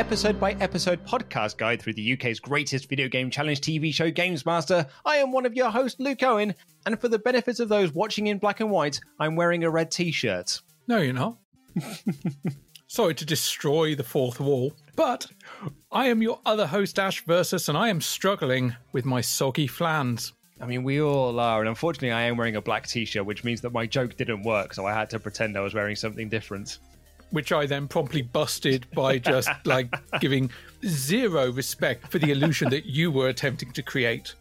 episode by episode podcast guide through the UK's greatest video game challenge TV show, Games Master. I am one of your hosts, Luke Owen, and for the benefit of those watching in black and white, I'm wearing a red t shirt. No, you're not. Sorry to destroy the fourth wall, but I am your other host, Ash Versus, and I am struggling with my soggy flans. I mean, we all are, and unfortunately, I am wearing a black t shirt, which means that my joke didn't work, so I had to pretend I was wearing something different. Which I then promptly busted by just like giving zero respect for the illusion that you were attempting to create.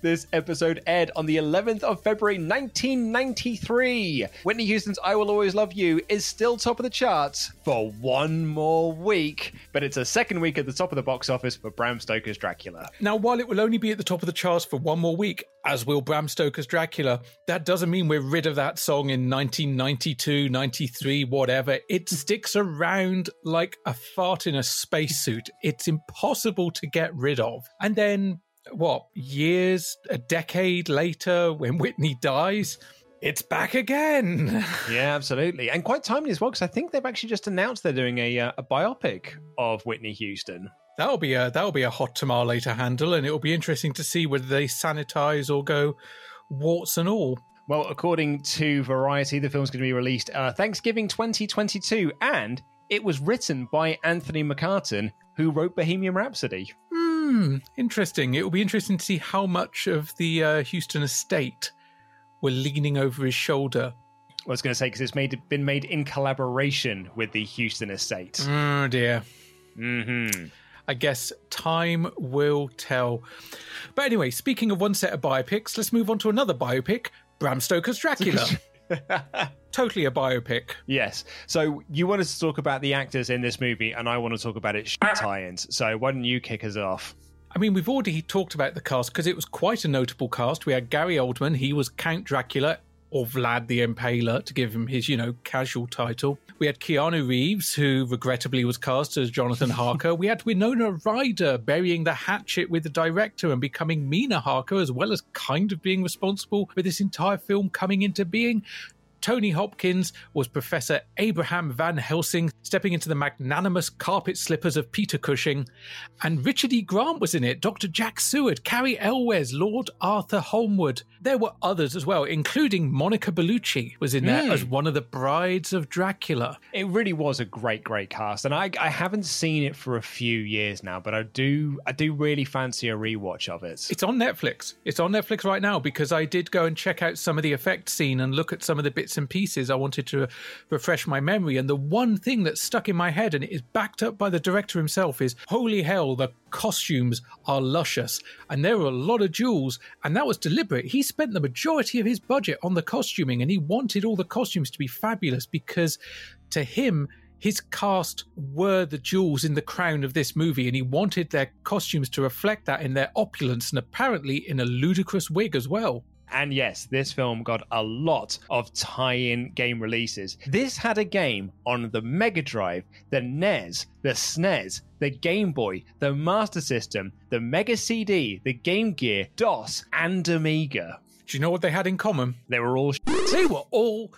This episode aired on the 11th of February 1993. Whitney Houston's I Will Always Love You is still top of the charts for one more week, but it's a second week at the top of the box office for Bram Stoker's Dracula. Now, while it will only be at the top of the charts for one more week, as will Bram Stoker's Dracula, that doesn't mean we're rid of that song in 1992, 93, whatever. It sticks around like a fart in a spacesuit. It's impossible to get rid of. And then, what, years, a decade later, when Whitney dies, it's back again. Yeah, absolutely. And quite timely as well, because I think they've actually just announced they're doing a, uh, a biopic of Whitney Houston. That'll be a that'll be a hot tamale to handle, and it'll be interesting to see whether they sanitize or go warts and all. Well, according to Variety, the film's going to be released uh, Thanksgiving 2022, and it was written by Anthony McCarten, who wrote Bohemian Rhapsody. Hmm, interesting. It will be interesting to see how much of the uh, Houston estate were leaning over his shoulder. I was going to say because it's made been made in collaboration with the Houston estate. Oh dear. Mm-hmm. I guess time will tell. But anyway, speaking of one set of biopics, let's move on to another biopic Bram Stoker's Dracula. totally a biopic. Yes. So you wanted to talk about the actors in this movie, and I want to talk about its ah. tie-ins. So why don't you kick us off? I mean, we've already talked about the cast because it was quite a notable cast. We had Gary Oldman, he was Count Dracula, or Vlad the Impaler, to give him his, you know, casual title. We had Keanu Reeves, who regrettably was cast as Jonathan Harker. we had Winona Ryder burying the hatchet with the director and becoming Mina Harker, as well as kind of being responsible for this entire film coming into being. Tony Hopkins was Professor Abraham Van Helsing, stepping into the magnanimous carpet slippers of Peter Cushing. And Richard E. Grant was in it, Dr. Jack Seward, Cary Elwes, Lord Arthur Holmwood. There were others as well, including Monica Bellucci was in there Mm. as one of the brides of Dracula. It really was a great, great cast, and I, I haven't seen it for a few years now, but I do, I do really fancy a rewatch of it. It's on Netflix. It's on Netflix right now because I did go and check out some of the effect scene and look at some of the bits and pieces. I wanted to uh, refresh my memory. And the one thing that stuck in my head, and it is backed up by the director himself, is holy hell, the costumes are luscious. And there were a lot of jewels. And that was deliberate. He spent the majority of his budget on the costuming and he wanted all the costumes to be fabulous because to him, his cast were the jewels in the crown of this movie, and he wanted their costumes to reflect that in their opulence and apparently in a ludicrous wig as well. And yes, this film got a lot of tie in game releases. This had a game on the Mega Drive, the NES, the SNES, the Game Boy, the Master System, the Mega CD, the Game Gear, DOS, and Amiga. Do you know what they had in common? They were all. They were all.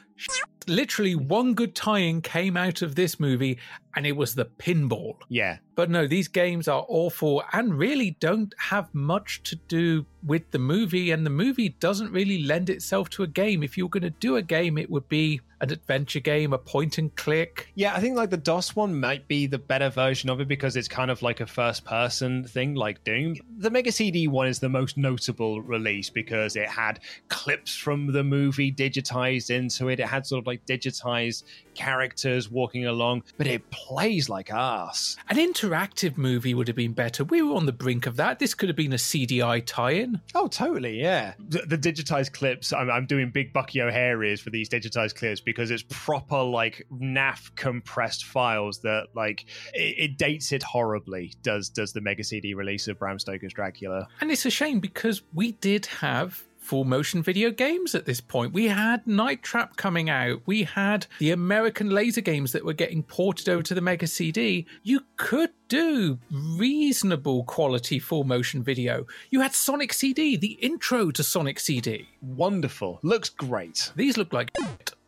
Literally, one good tie in came out of this movie, and it was the pinball. Yeah. But no, these games are awful and really don't have much to do with the movie, and the movie doesn't really lend itself to a game. If you were going to do a game, it would be an adventure game, a point and click. Yeah, I think like the DOS one might be the better version of it because it's kind of like a first person thing like Doom. The Mega CD one is the most notable release because it had clips from the movie digitized into it. It had sort of like digitized characters walking along, but it plays like ass. An interactive movie would have been better. We were on the brink of that. This could have been a CDI tie in. Oh, totally, yeah. The, the digitized clips, I'm, I'm doing big Bucky O'Hare ears for these digitized clips because it's proper, like, NAF compressed files that, like, it, it dates it horribly, does, does the Mega CD release of Bram Stoker's Dracula. And it's a shame because we did have full motion video games at this point. We had Night Trap coming out. We had the American laser games that were getting ported over to the Mega CD. You could do reasonable quality full motion video. You had Sonic CD, the intro to Sonic CD. Wonderful. Looks great. These look like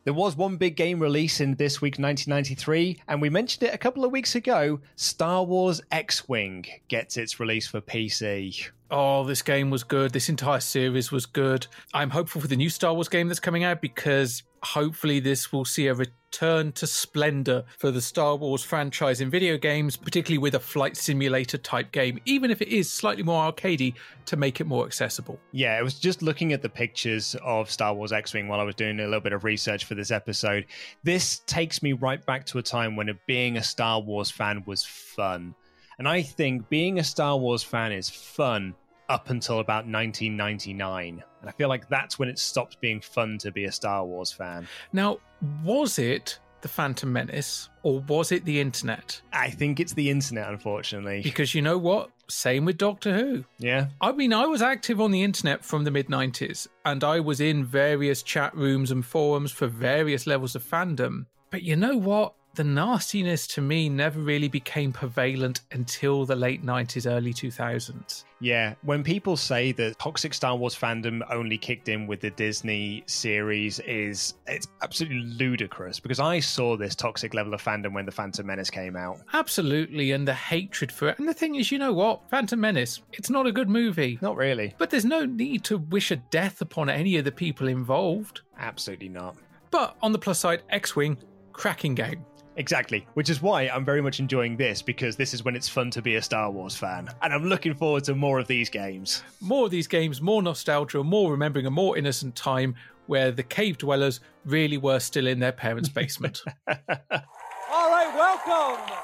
There was one big game release in this week, 1993, and we mentioned it a couple of weeks ago. Star Wars X Wing gets its release for PC. Oh, this game was good. This entire series was good. I'm hopeful for the new Star Wars game that's coming out because hopefully this will see a return to splendor for the Star Wars franchise in video games, particularly with a flight simulator type game, even if it is slightly more arcadey to make it more accessible. Yeah, I was just looking at the pictures of Star Wars X Wing while I was doing a little bit of research for this episode. This takes me right back to a time when being a Star Wars fan was fun. And I think being a Star Wars fan is fun up until about 1999. And I feel like that's when it stopped being fun to be a Star Wars fan. Now, was it the Phantom Menace or was it the internet? I think it's the internet, unfortunately. Because you know what? Same with Doctor Who. Yeah. I mean, I was active on the internet from the mid 90s and I was in various chat rooms and forums for various levels of fandom. But you know what? The nastiness to me never really became prevalent until the late 90s, early 2000s. Yeah, when people say that toxic Star Wars fandom only kicked in with the Disney series is it's absolutely ludicrous because I saw this toxic level of fandom when the Phantom Menace came out. Absolutely, and the hatred for it. And the thing is, you know what? Phantom Menace, it's not a good movie. Not really. But there's no need to wish a death upon any of the people involved. Absolutely not. But on the plus side, X Wing, cracking game. Exactly, which is why I'm very much enjoying this because this is when it's fun to be a Star Wars fan. And I'm looking forward to more of these games. More of these games, more nostalgia, more remembering a more innocent time where the cave dwellers really were still in their parents' basement. All right, welcome.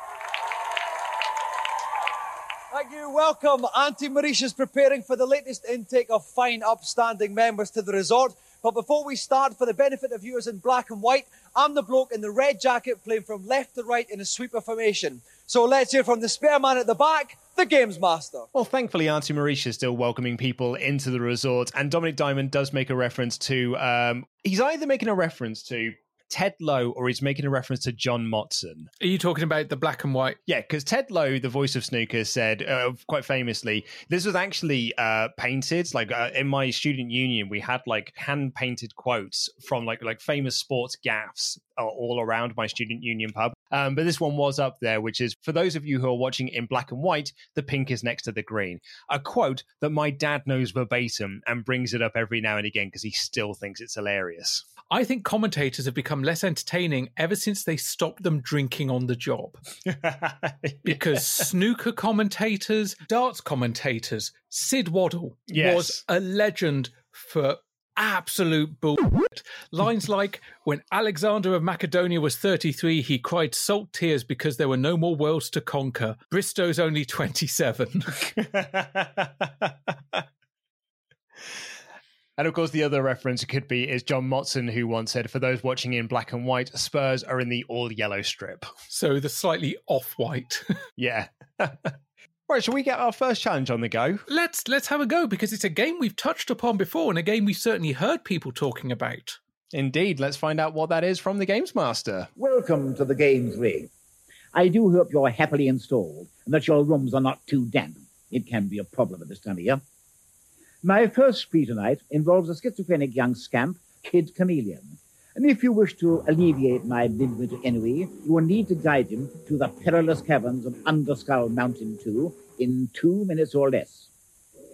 Thank you. Welcome. Auntie Marisha's preparing for the latest intake of fine, upstanding members to the resort. But before we start, for the benefit of viewers in black and white, I'm the bloke in the red jacket playing from left to right in a sweeper formation. So let's hear from the spare man at the back, the Games Master. Well, thankfully, Auntie Marisha is still welcoming people into the resort, and Dominic Diamond does make a reference to. Um, he's either making a reference to Ted Lowe or he's making a reference to John Motson. Are you talking about the black and white? Yeah, because Ted Lowe, the voice of Snooker, said uh, quite famously, this was actually uh, painted. Like uh, in my student union, we had like hand painted quotes from like like famous sports gaffs uh, all around my student union pub. Um, but this one was up there, which is for those of you who are watching in black and white, the pink is next to the green. A quote that my dad knows verbatim and brings it up every now and again because he still thinks it's hilarious. I think commentators have become less entertaining ever since they stopped them drinking on the job. because snooker commentators, darts commentators, Sid Waddell Yes. was a legend for absolute bullshit. Lines like, when Alexander of Macedonia was 33, he cried salt tears because there were no more worlds to conquer. Bristow's only 27. And of course, the other reference could be is John Motson, who once said, "For those watching in black and white, Spurs are in the all yellow strip." So the slightly off white. Yeah. right. Shall we get our first challenge on the go? let's let's have a go because it's a game we've touched upon before and a game we've certainly heard people talking about. Indeed. Let's find out what that is from the Games Master. Welcome to the Games Ring. I do hope you're happily installed and that your rooms are not too damp. It can be a problem at this time of year. My first spree tonight involves a schizophrenic young scamp, Kid Chameleon. And if you wish to alleviate my midwinter ennui, you will need to guide him to the perilous caverns of Underskull Mountain 2 in two minutes or less.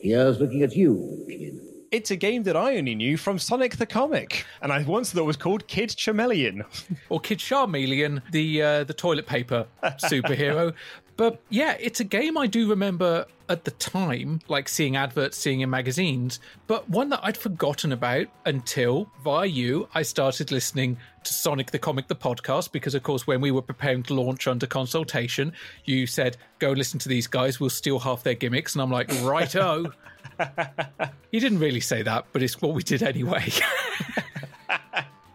Here's looking at you, Kid. It's a game that I only knew from Sonic the Comic, and I once thought it was called Kid Chameleon. Or Kid Charmeleon, the uh, the toilet paper superhero. But yeah, it's a game I do remember at the time, like seeing adverts, seeing in magazines, but one that I'd forgotten about until, via you, I started listening to Sonic the Comic, the podcast, because of course, when we were preparing to launch under consultation, you said, go listen to these guys, we'll steal half their gimmicks. And I'm like, righto. you didn't really say that, but it's what we did anyway.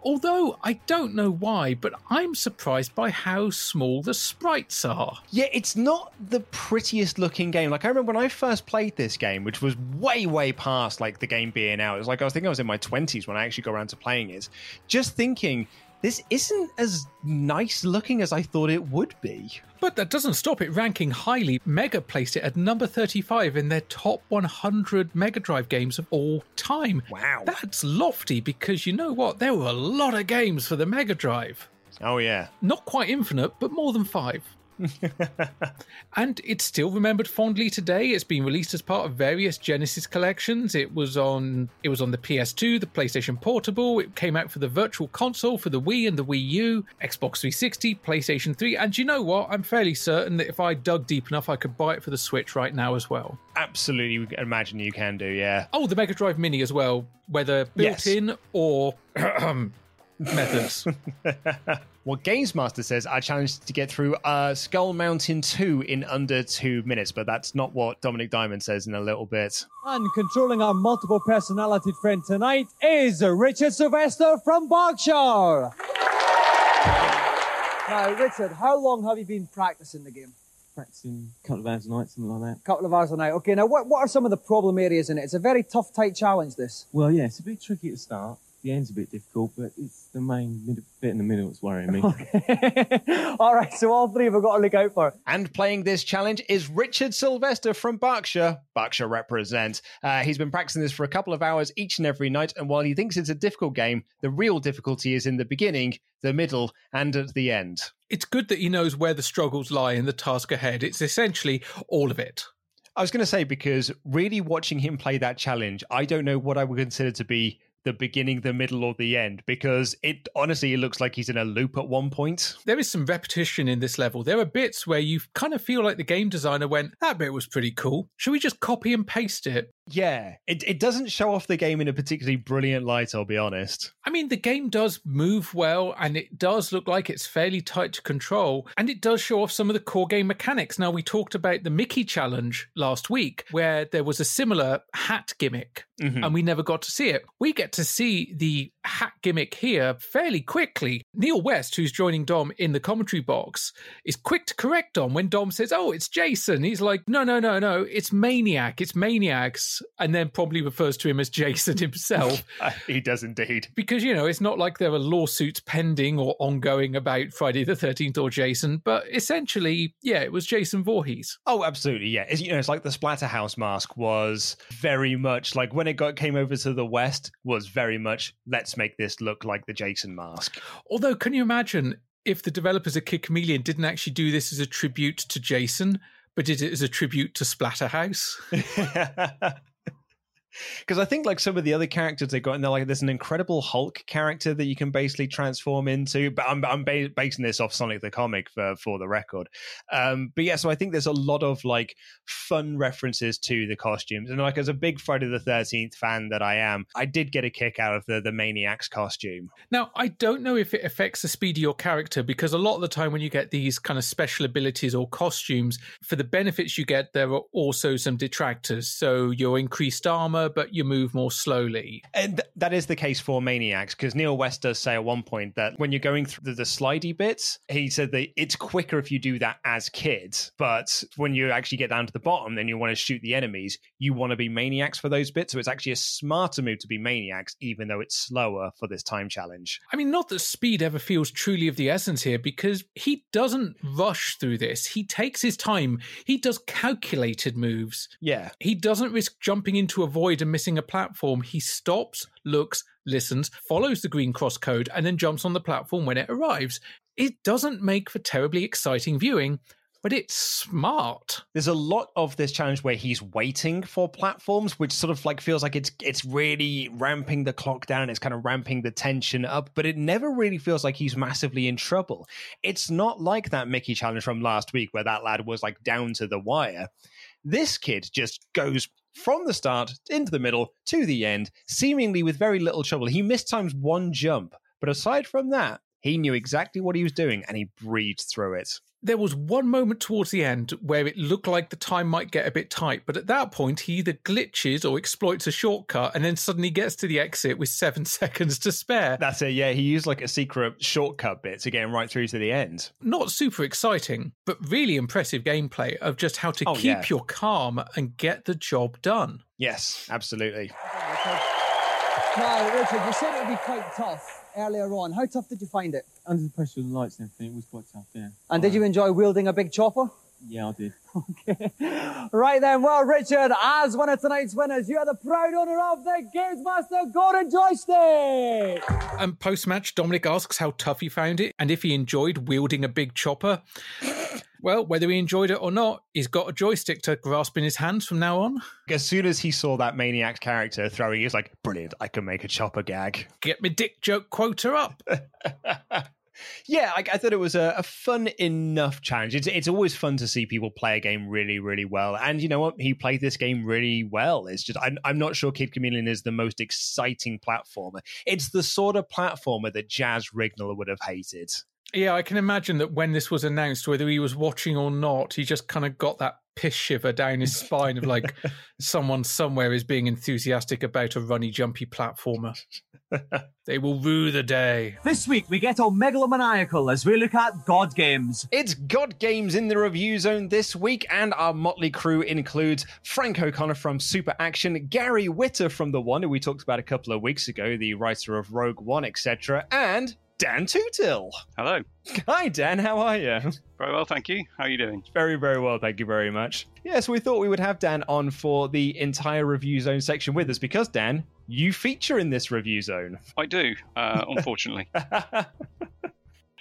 Although I don't know why, but I'm surprised by how small the sprites are. Yeah, it's not the prettiest looking game. Like I remember when I first played this game, which was way, way past like the game being out. It was like I was thinking I was in my twenties when I actually got around to playing it. Just thinking this isn't as nice looking as I thought it would be. But that doesn't stop it ranking highly. Mega placed it at number 35 in their top 100 Mega Drive games of all time. Wow. That's lofty because you know what? There were a lot of games for the Mega Drive. Oh yeah. Not quite infinite, but more than five. and it's still remembered fondly today. It's been released as part of various Genesis collections. It was on it was on the PS2, the PlayStation Portable. It came out for the Virtual Console for the Wii and the Wii U, Xbox 360, PlayStation 3. And you know what? I'm fairly certain that if I dug deep enough, I could buy it for the Switch right now as well. Absolutely, imagine you can do. Yeah. Oh, the Mega Drive Mini as well, whether built Yes. in or methods. Well, Games Master says I challenged to get through uh, Skull Mountain 2 in under two minutes, but that's not what Dominic Diamond says in a little bit. And controlling our multiple personality friend tonight is Richard Sylvester from Berkshire. Now, Richard, how long have you been practicing the game? practicing a couple of hours a night, something like that. couple of hours a night. Okay, now what, what are some of the problem areas in it? It's a very tough, tight challenge, this. Well, yeah, it's a bit tricky to start. The end's a bit difficult, but it's the main mid- bit in the middle that's worrying me. all right, so all three have got to look out for. And playing this challenge is Richard Sylvester from Berkshire. Berkshire represent. Uh, he's been practicing this for a couple of hours each and every night, and while he thinks it's a difficult game, the real difficulty is in the beginning, the middle, and at the end. it's good that he knows where the struggles lie in the task ahead. It's essentially all of it. I was going to say because really watching him play that challenge, I don't know what I would consider to be the beginning, the middle, or the end because it honestly it looks like he's in a loop at one point. There is some repetition in this level. There are bits where you kind of feel like the game designer went, that bit was pretty cool. Should we just copy and paste it? Yeah, it it doesn't show off the game in a particularly brilliant light. I'll be honest. I mean, the game does move well and it does look like it's fairly tight to control and it does show off some of the core game mechanics. Now, we talked about the Mickey challenge last week where there was a similar hat gimmick mm-hmm. and we never got to see it. We get to see the hat gimmick here fairly quickly. Neil West, who's joining Dom in the commentary box, is quick to correct Dom when Dom says, Oh, it's Jason. He's like, No, no, no, no, it's Maniac, it's Maniaxe. And then probably refers to him as Jason himself he does indeed. because you know it's not like there are lawsuits pending or ongoing about Friday the 13th or Jason but essentially yeah it was Jason Voorhees Oh, absolutely, yeah. It's, you know, it's like the Splatterhouse mask was very much like when it got came over to the West was very much let's make this look like the Jason mask. although can you imagine if the developers of Kid Chameleon didn't actually do this as a tribute to Jason but it is a tribute to Splatterhouse Because I think like some of the other characters they got and they're like there's an incredible Hulk character that you can basically transform into. But I'm I'm ba- basing this off Sonic the comic for for the record. Um, but yeah, so I think there's a lot of like fun references to the costumes, and like as a big Friday the Thirteenth fan that I am, I did get a kick out of the the Maniaxe costume. Now, I don't know if it affects the speed of your character because a lot of the time when you get these kind of special abilities or costumes, for the benefits you get, there are also some detractors. So your increased armor, but you move more slowly. And th- that is the case for Maniaxe, because Neil West does say at one point that when you're going through the, the slidey bits, he said that it's quicker if you do that as kids. But when you actually get down to the bottom, then you want to shoot the enemies, you want to be Maniaxe for those bits. So it's actually a smarter move to be Maniaxe, even though it's slower for this time challenge. I mean, not that speed ever feels truly of the essence here, because he doesn't rush through this. He takes his time. He does calculated moves. Yeah. He doesn't risk jumping into a void and missing a platform. He stops, looks, listens, follows the green cross code, and then jumps on the platform when it arrives. It doesn't make for terribly exciting viewing, but it's smart. There's a lot of this challenge where he's waiting for platforms, which sort of like feels like it's it's really ramping the clock down. It's kind of ramping the tension up, but it never really feels like he's massively in trouble. It's not like that Mickey challenge from last week where that lad was like down to the wire. This kid just goes from the start into the middle to the end, seemingly with very little trouble. He missed times one jump, but aside from that, he knew exactly what he was doing and he breathed through it. There was one moment towards the end where it looked like the time might get a bit tight, but at that point, he either glitches or exploits a shortcut and then suddenly gets to the exit with seven seconds to spare. That's it, yeah. He used like a secret shortcut bit to get him right through to the end. Not super exciting, but really impressive gameplay of just how to Oh, keep yeah. your calm and get the job done. Yes, absolutely. Now, Richard, you said it would be quite tough earlier on. How tough did you find it? Under the pressure of the lights and everything, it was quite tough, yeah. And did you enjoy wielding a big chopper? Yeah, I did. Okay. Right then, well, Richard, as one of tonight's winners, you are the proud owner of the Games Master Golden Joystick! And post match, Dominic asks how tough he found it and if he enjoyed wielding a big chopper. Well, whether he enjoyed it or not, he's got a joystick to grasp in his hands from now on. As soon as he saw that maniac character throwing, he was like, brilliant, I can make a chopper gag. Get me dick joke quota up. Yeah, I, I thought it was a, a fun enough challenge. It's, it's always fun to see people play a game really, really well. And you know what? He played this game really well. It's just, I'm, I'm not sure Kid Chameleon is the most exciting platformer. It's the sort of platformer that Jaz Rignall would have hated. Yeah, I can imagine that when this was announced, whether he was watching or not, he just kind of got that piss shiver down his spine of like someone somewhere is being enthusiastic about a runny, jumpy platformer. they will rue the day. This week, we get all megalomaniacal as we look at God Games. It's God Games in the review zone this week, and our motley crew includes Frank O'Connor from Super Action, Gary Whitta from The One, who we talked about a couple of weeks ago, the writer of Rogue One, etc., and Dan Tootill. Hello. Hi, Dan. How are you? Very well, thank you. How are you doing? Very, very well. Thank you very much. Yes, we thought we would have Dan on for the entire review zone section with us because, Dan, you feature in this review zone. I do, uh, unfortunately.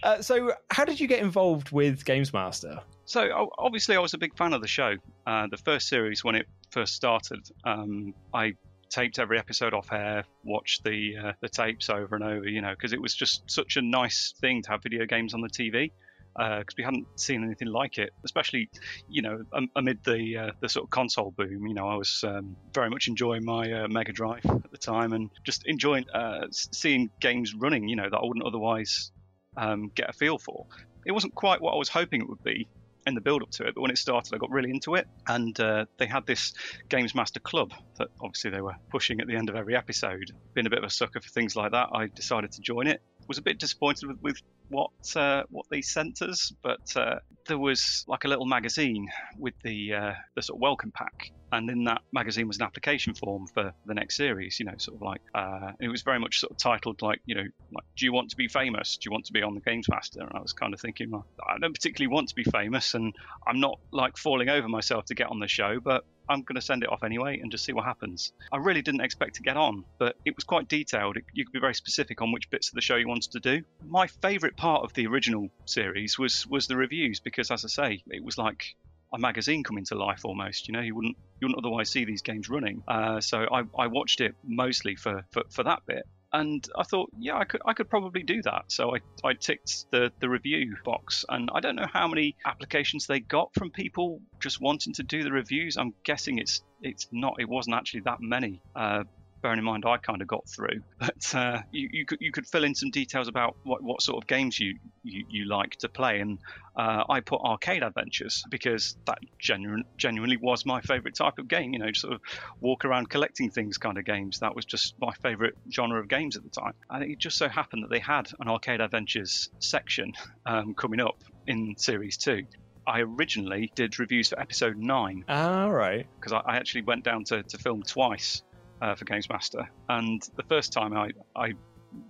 Uh, so, how did you get involved with Games Master? So obviously, I was a big fan of the show. Uh, the first series, when it first started, um, I taped every episode off air, watched the uh, the tapes over and over. You know, because it was just such a nice thing to have video games on the TV. Because we hadn't seen anything like it, especially, you know, am- amid the uh, the sort of console boom. You know, I was um, very much enjoying my uh, Mega Drive at the time, and just enjoying uh, seeing games running. You know, that I wouldn't otherwise um, get a feel for. It wasn't quite what I was hoping it would be in the build up to it, but when it started, I got really into it. And uh, they had this Games Master Club that obviously they were pushing at the end of every episode. Being a bit of a sucker for things like that, I decided to join it. Was a bit disappointed with, with what uh, what they sent us, but uh, there was like a little magazine with the uh, the sort of welcome pack, and in that magazine was an application form for the next series. You know, sort of like uh, it was very much sort of titled like you know, like do you want to be famous? Do you want to be on the Games Master? And I was kind of thinking, well, I don't particularly want to be famous, and I'm not like falling over myself to get on the show, but I'm going to send it off anyway and just see what happens. I really didn't expect to get on, but it was quite detailed. It, you could be very specific on which bits of the show you wanted to do. My favourite part of the original series was was the reviews because, as I say, it was like a magazine coming to life almost. You know, you wouldn't you wouldn't otherwise see these games running. Uh, so I, I watched it mostly for, for, for that bit. And I thought, yeah, I could I could probably do that. So I, I ticked the, the review box, and I don't know how many applications they got from people just wanting to do the reviews. I'm guessing it's it's not it wasn't actually that many. Uh, bearing in mind I kind of got through. But uh, you, you could you could fill in some details about what, what sort of games you, you, you like to play, and uh, I put arcade adventures because that genuine, genuinely was my favourite type of game. You know, sort of walk around collecting things kind of games. That was just my favourite genre of games at the time. And it just so happened that they had an arcade adventures section um, coming up in series two. I originally did reviews for episode nine. All right. Because I, I, actually went down to, to film twice uh, for Games Master, and the first time I, I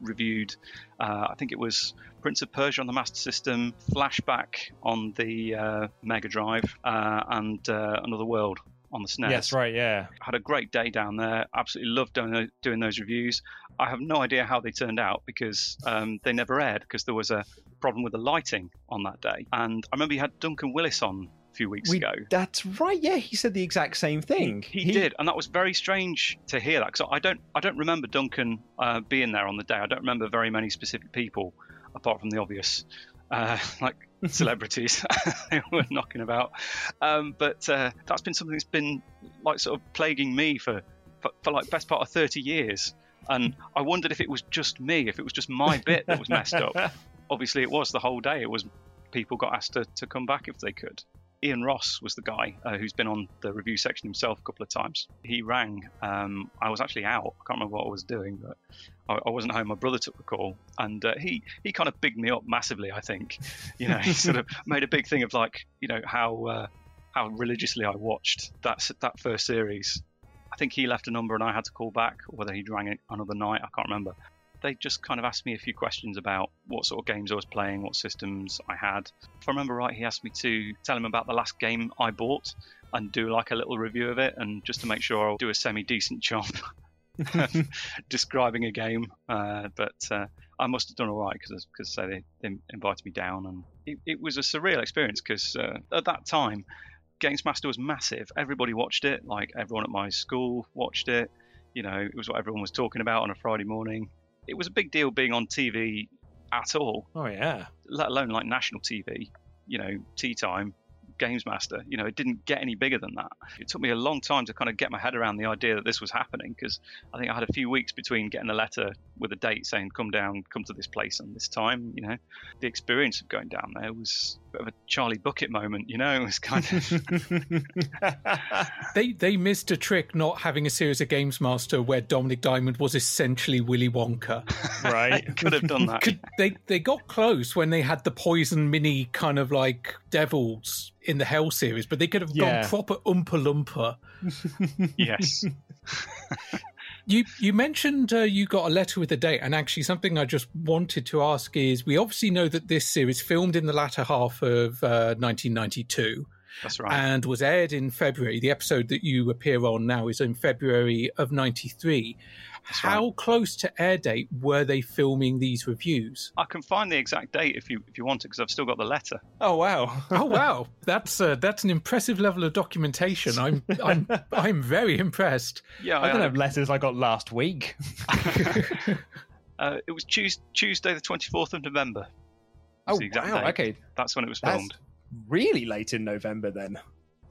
reviewed, uh, I think it was Prince of Persia on the Master System, Flashback on the uh, Mega Drive, uh, and uh, Another World on the SNES. Yes, right, yeah. I had a great day down there. Absolutely loved doing, doing those reviews. I have no idea how they turned out because um, they never aired because there was a problem with the lighting on that day. And I remember you had Duncan Willis on few weeks We- ago. That's right. Yeah, he said the exact same thing. He, did, and that was very strange to hear that because I don't, I don't remember Duncan uh, being there on the day. I don't remember very many specific people, apart from the obvious, uh, like celebrities who were knocking about. Um, but uh, that's been something that's been like sort of plaguing me for, for, for like best part of thirty years, and I wondered if it was just me, if it was just my bit that was messed up. Obviously, it was the whole day. It was people got asked to, to come back if they could. Ian Ross was the guy uh, who's been on the review section himself a couple of times. He rang. Um, I was actually out. I can't remember what I was doing, but I, I wasn't home. My brother took the call, and uh, he he kind of bigged me up massively. I think, you know, he sort of made a big thing of like, you know, how uh, how religiously I watched that that first series. I think he left a number and I had to call back, or whether he rang it another night. I can't remember. They just kind of asked me a few questions about what sort of games I was playing, what systems I had. If I remember right, he asked me to tell him about the last game I bought and do like a little review of it, and just to make sure I'll do a semi decent job describing a game. Uh, but uh, I must have done all right because because so they, they invited me down, and it, it was a surreal experience because uh, at that time, Games Master was massive. Everybody watched it. Like everyone at my school watched it. You know, it was what everyone was talking about on a Friday morning. It was a big deal being on TV at all, Oh yeah. let alone like national TV. You know, tea time. Games Master, you know, it didn't get any bigger than that. It took me a long time to kind of get my head around the idea that this was happening because I think I had a few weeks between getting a letter with a date saying, come down, come to this place on this time. You know, the experience of going down there was a bit of a Charlie Bucket moment, you know, it was kind of. They they missed a trick not having a series of Games Master where Dominic Diamond was essentially Willy Wonka. right. Could have done that. Could, they they got close when they had the poison mini kind of like devils in the Hell series, but they could have Yeah. gone proper Oompa Loompa. yes. You you mentioned uh, you got a letter with a date, and actually something I just wanted to ask is: we obviously know that this series filmed in the latter half of uh, 1992 That's right. and was aired in February. The episode that you appear on now is in February of '93. How close to air date were they filming these reviews? I can find the exact date if you if you want it because I've still got the letter. Oh wow. Oh wow, that's uh, that's an impressive level of documentation. I'm I'm I'm very impressed. Yeah, I don't have letters I got last week. Uh, it was Tues- Tuesday, the twenty fourth of November. Oh exact wow. date. Okay. That's when it was That's filmed. really late in November then.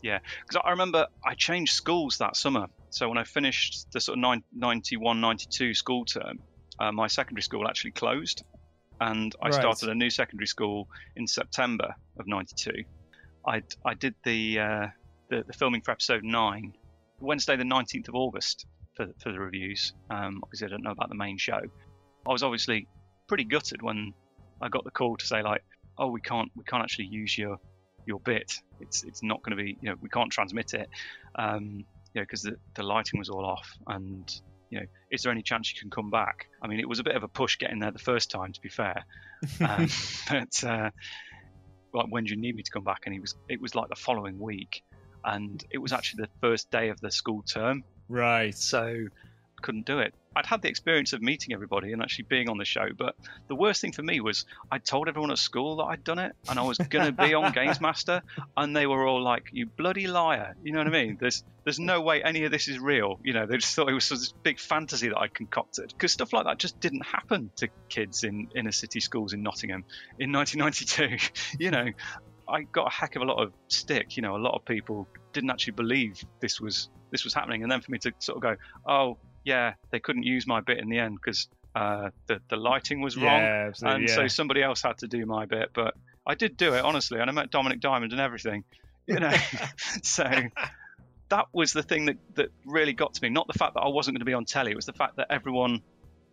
Yeah, because I remember I changed schools that summer. So when I finished the sort of nine- 91, 92 school term, uh, my secondary school actually closed, and I Right. started a new secondary school in September of '92. I I did the, uh, the the filming for episode nine, Wednesday the 19th of August for for the reviews. Um, obviously, I don't know about the main show. I was obviously pretty gutted when I got the call to say like, oh, we can't we can't actually use your your bit. It's it's not going to be you know we can't transmit it, um, you know because the the lighting was all off and you know is there any chance you can come back? I mean it was a bit of a push getting there the first time to be fair, um, but uh, like when do you need me to come back? And he was it was like the following week, and it was actually the first day of the school term, Right. so couldn't do it. I'd had the experience of meeting everybody and actually being on the show, but the worst thing for me was I told everyone at school that I'd done it and I was going to be on Games Master, and they were all like, "You bloody liar!" You know what I mean? There's there's no way any of this is real. You know, they just thought it was this big fantasy that I concocted because stuff like that just didn't happen to kids in inner city schools in Nottingham in 1992. you know. I got a heck of a lot of stick. You know, a lot of people didn't actually believe this was this was happening, and then for me to sort of go, "Oh, yeah, they couldn't use my bit in the end because uh, the the lighting was Yeah, wrong, absolutely, and yeah. so somebody else had to do my bit. But I did do it honestly, and I met Dominic Diamond and everything, you know. so that was the thing that that really got to me. Not the fact that I wasn't going to be on telly; it was the fact that everyone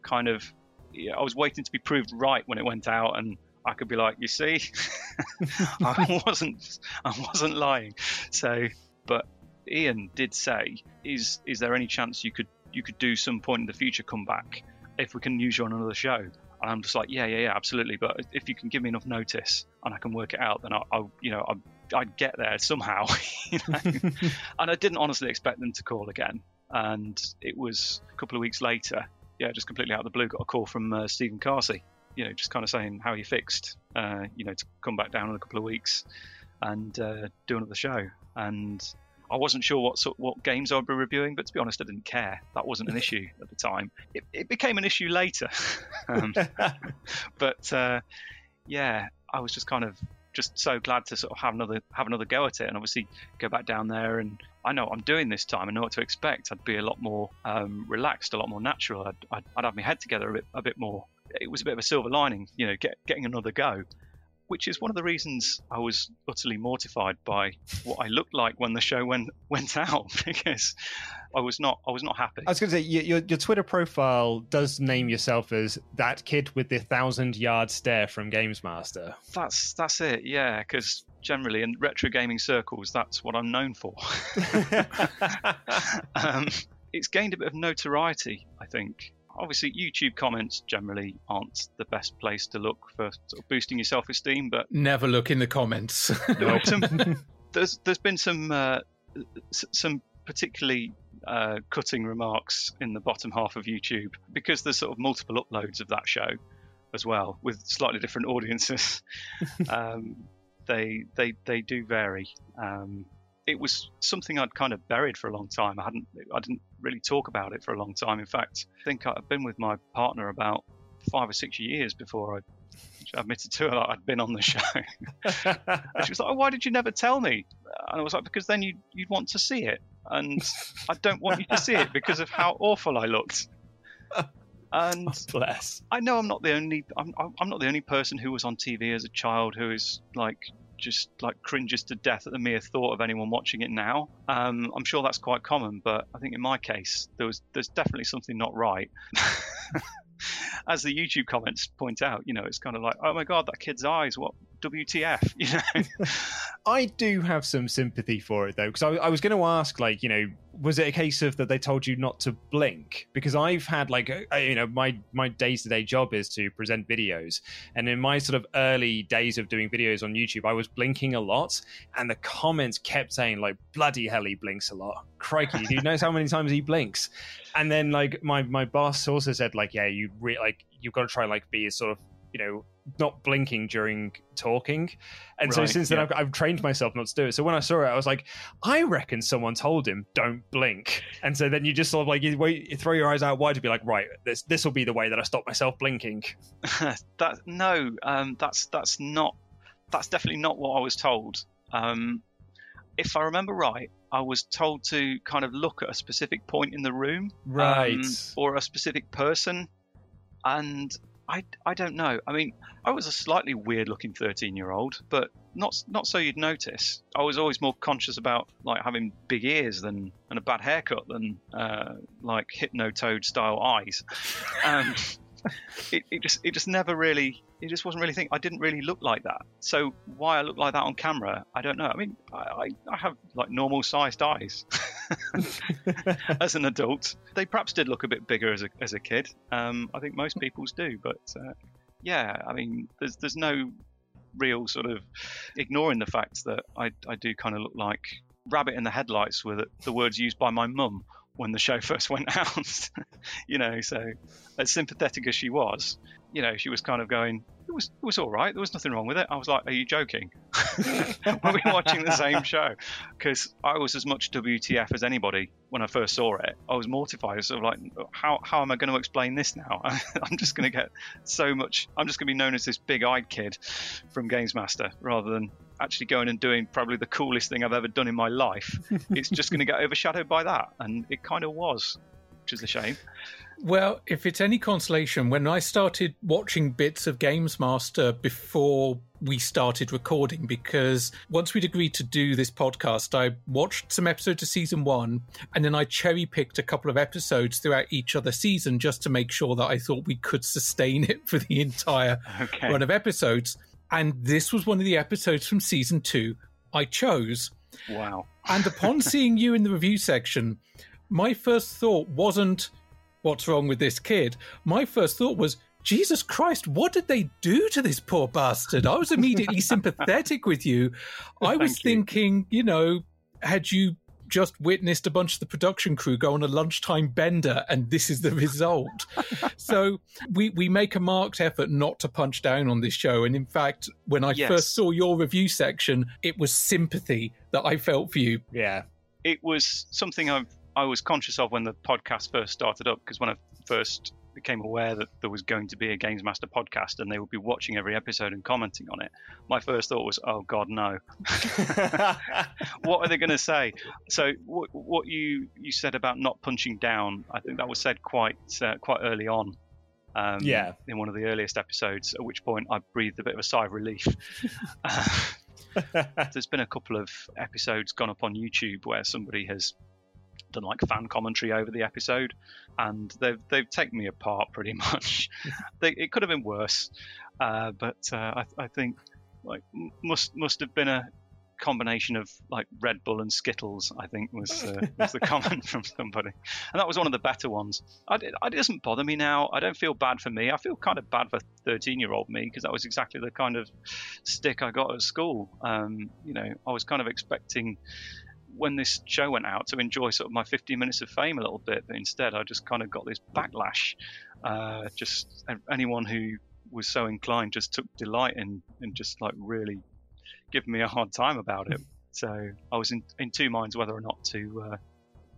kind of. Yeah, I was waiting to be proved right when it went out, and I could be like, "You see, I wasn't, I wasn't lying." So, but Ian did say, "Is is there any chance you could you could do some point in the future come back if we can use you on another show?" And I'm just like, "Yeah, yeah, yeah, absolutely." But if you can give me enough notice and I can work it out, then I'll, I'll you know, I'll, I'd get there somehow. you know? and I didn't honestly expect them to call again. And it was a couple of weeks later, yeah, just completely out of the blue, got a call from uh, Stephen Carsey, you know, just kind of saying how you fixed, uh, you know, to come back down in a couple of weeks and uh, do another show. And I wasn't sure what sort, what games I'd be reviewing, but to be honest, I didn't care. That wasn't an issue at the time. It, it became an issue later. um, but uh, yeah, I was just kind of just so glad to sort of have another have another go at it, and obviously go back down there. And I know what I'm doing this time. I know what to expect. I'd be a lot more um, relaxed, a lot more natural. I'd, I'd, I'd have my head together a bit a bit more. It was a bit of a silver lining, you know, get, getting another go. Which is one of the reasons I was utterly mortified by what I looked like when the show went went out because I was not I was not happy. I was going to say your, your Twitter profile does name yourself as that kid with the thousand yard stare from Games Master. That's that's it, yeah. Because generally in retro gaming circles, that's what I'm known for. um, it's gained a bit of notoriety, I think. Obviously, YouTube comments generally aren't the best place to look for sort of boosting your self-esteem, but Never look in the comments. some, there's there's been some uh, some particularly uh, cutting remarks in the bottom half of YouTube because there's sort of multiple uploads of that show as well with slightly different audiences. um, they they they do vary. Um, it was something I'd kind of buried for a long time. I hadn't I didn't really talk about it for a long time. In fact, I think I'd been with my partner about five or six years before I admitted to her that I'd been on the show. and she was like, oh, "Why did you never tell me?" And I was like, "Because then you you'd want to see it, and I don't want you to see it because of how awful I looked." And oh, bless. I know I'm not the only I'm I'm not the only person who was on TV as a child who is like just like cringes to death at the mere thought of anyone watching it now. Um, I'm sure that's quite common, but I think in my case there was there's definitely something not right. As the YouTube comments point out, you know, it's kind of like, oh my god, that kid's eyes, what WTF, you know? I do have some sympathy for it though, because I, I was going to ask, like, you know, was it a case of that they told you not to blink? Because I've had like, you know, my my day to day job is to present videos, and in my sort of early days of doing videos on YouTube, I was blinking a lot, and the comments kept saying like, "Bloody hell, he blinks a lot." Crikey, do you how many times he blinks? And then like my my boss also said like, "Yeah, you re- like you've got to try like be as sort of you know not blinking during talking and so since then yeah. I've, I've trained myself not to do it so when i saw it i was like i reckon someone told him don't blink and so then you just sort of like you, wait, you throw your eyes out wide to be like right this this will be the way that i stop myself blinking that no, um, that's that's not that's definitely not what I was told. Um, if I remember right, I was told to kind of look at a specific point in the room, Right. um, or a specific person, and I I don't know. I mean, I was a slightly weird looking thirteen year old, but not not so you'd notice. I was always more conscious about like having big ears than and a bad haircut than uh, like hypnotoad style eyes. Um, it, it just it just never really it just wasn't really think I didn't really look like that. So why I look like that on camera, I don't know. I mean, I, I, have like normal sized eyes as an adult. They perhaps did look a bit bigger as a as a kid. Um, I think most people's do, but uh, yeah, I mean, there's there's no real sort of ignoring the fact that I I do kind of look like rabbit in the headlights were the words used by my mum when the show first went out. you know, so as sympathetic as she was, you know, she was kind of going, it was it was all right. There was nothing wrong with it. I was like, are you joking? Were we watching the same show? Because I was as much WTF as anybody when I first saw it. I was mortified. Was sort of like, how how am I going to explain this now? I'm just going to get so much. I'm just going to be known as this big-eyed kid from Games Master rather than actually going and doing probably the coolest thing I've ever done in my life. it's just going to get overshadowed by that, and it kind of was. which is a shame. Well, if it's any consolation, when I started watching bits of Games Master before we started recording, because once we'd agreed to do this podcast, I watched some episodes of season one and then I cherry picked a couple of episodes throughout each other season just to make sure that I thought we could sustain it for the entire Okay. run of episodes. And this was one of the episodes from season two I chose. Wow. And upon seeing you in the review section, my first thought wasn't, what's wrong with this kid? My first thought was, Jesus Christ, what did they do to this poor bastard? I was immediately sympathetic with you. I was you. thinking, you know, had you just witnessed a bunch of the production crew go on a lunchtime bender and this is the result. so we, we make a marked effort not to punch down on this show. And in fact, when I Yes. first saw your review section, it was sympathy that I felt for you. Yeah. it was something I I was conscious of when the podcast first started up because when I first became aware that there was going to be a Games Master podcast and they would be watching every episode and commenting on it, my first thought was, "Oh God, no! what are they going to say?" So what, what you you said about not punching down, I think that was said quite uh, quite early on. Um, Yeah. in one of the earliest episodes, at which point I breathed a bit of a sigh of relief. There's been a couple of episodes gone up on YouTube where somebody has done like fan commentary over the episode, and they've they've taken me apart pretty much. they, it could have been worse, uh, but uh, I, I think like must must have been a combination of like Red Bull and Skittles. I think was uh, was the comment from somebody, and that was one of the better ones. I, it it doesn't bother me now. I don't feel bad for me. I feel kind of bad for 13 year old me because that was exactly the kind of stick I got at school. Um, you know, I was kind of expecting when this show went out to enjoy sort of my 15 minutes of fame a little bit, but instead I just kind of got this backlash. Uh, just anyone who was so inclined just took delight in and just like really giving me a hard time about it. So I was in, in two minds whether or not to. Uh,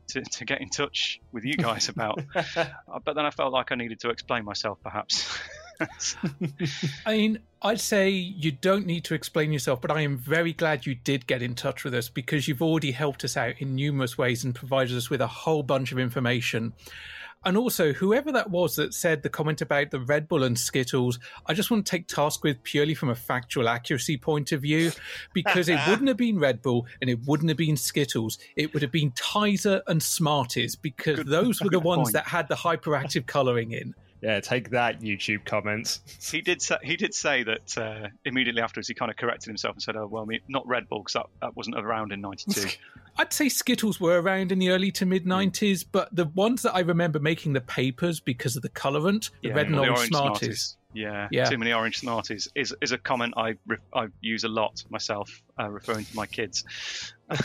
to, to get in touch with you guys about, Uh, but then I felt like I needed to explain myself, perhaps. I mean, I'd say you don't need to explain yourself, but I am very glad you did get in touch with us because you've already helped us out in numerous ways and provided us with a whole bunch of information. And also, whoever that was that said the comment about the Red Bull and Skittles, I just want to take task with purely from a factual accuracy point of view, because it wouldn't have been Red Bull and it wouldn't have been Skittles. It would have been Tizer and Smarties, because those were the ones point. that had the hyperactive colouring in. Yeah, take that, YouTube comments. he did say, he did say that uh, immediately afterwards he kind of corrected himself and said, "Oh well, not Red Bull because that, that wasn't around in '92." I'd say Skittles were around in the early to mid 90s, but the ones that I remember making the papers because of the colorant, the red and orange, Smarties. Smarties. Yeah, Yeah. too many orange Smarties is is a comment I re- I use a lot myself, uh, referring to my kids.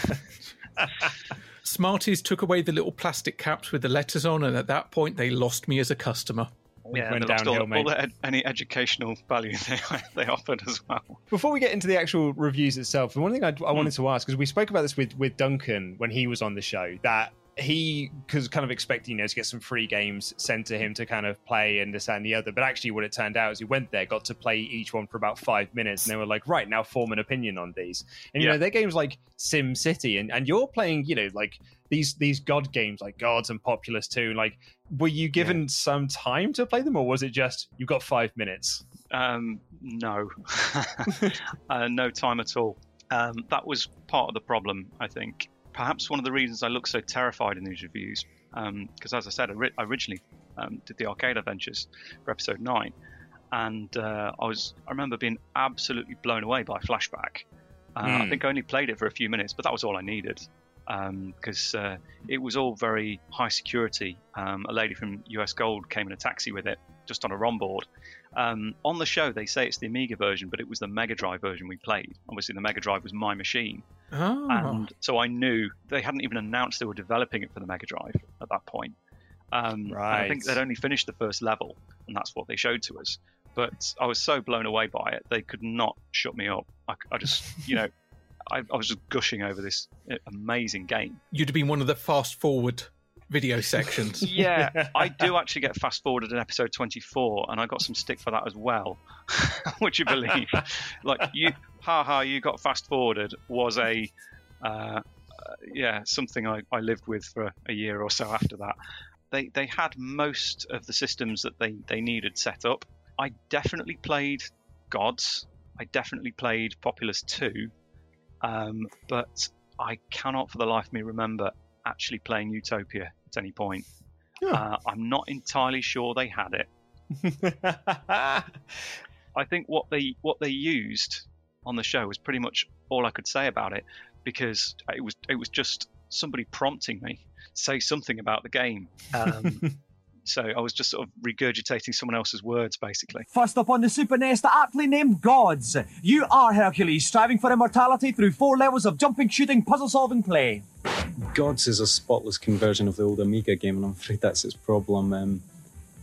Smarties took away the little plastic caps with the letters on, and at that point, they lost me as a customer. Yeah, went downhill, all, mate. all their, any educational value they, they offered as well. Before we get into the actual reviews itself, the one thing I, I wanted Hmm. to ask because we spoke about this with with Duncan when he was on the show that he was kind of expecting you know to get some free games sent to him to kind of play and this and the other, but actually what it turned out is he went there, got to play each one for about five minutes, and they were like, right now form an opinion on these. And you Yeah. know they're games like Sim City, and and you're playing you know like these these god games like Gods and Populous 2. Like, were you given some time to play them, or was it just you've got five minutes? Um, no, uh, no time at all. Um, that was part of the problem, I think. Perhaps one of the reasons I look so terrified in these reviews, because as I said, I, ri- I originally um, did the arcade adventures for episode nine, and uh, I was I remember being absolutely blown away by Flashback. Uh, I Hmm. think I only played it for a few minutes, but that was all I needed because uh, it was all very high security. Um, a lady from US Gold came in a taxi with it, just on a ROM board. Um, on the show, they say it's the Amiga version, but it was the Mega Drive version we played. Obviously, the Mega Drive was my machine, Oh. and so I knew they hadn't even announced they were developing it for the Mega Drive at that point. Um, and I think they'd only finished the first level, and that's what they showed to us. But I was so blown away by it, they could not shut me up. I, I just, you know, I, I was just gushing over this uh, amazing game. You'd have been one of the fast forward video sections. Yeah, I do actually get fast forwarded in episode 24, and I got some stick for that as well. Would you believe? like you, haha, you got fast forwarded was a, uh, uh, yeah, something I, I lived with for a year or so after that. they they had most of the systems that they they needed set up. I definitely played Gods. I definitely played Populous 2, um, but I cannot for the life of me remember actually playing Utopia at any point. Uh, I'm not entirely sure they had it. I think what they what they used on the show was pretty much all I could say about it because it was it was just somebody prompting me to say something about the game. Um, so I was just sort of regurgitating someone else's words basically. First up on the Super NES, the aptly named Gods. You are Hercules, striving for immortality through four levels of jumping, shooting, puzzle solving play. Gods is a spotless conversion of the old Amiga game, and I'm afraid that's its problem. Um,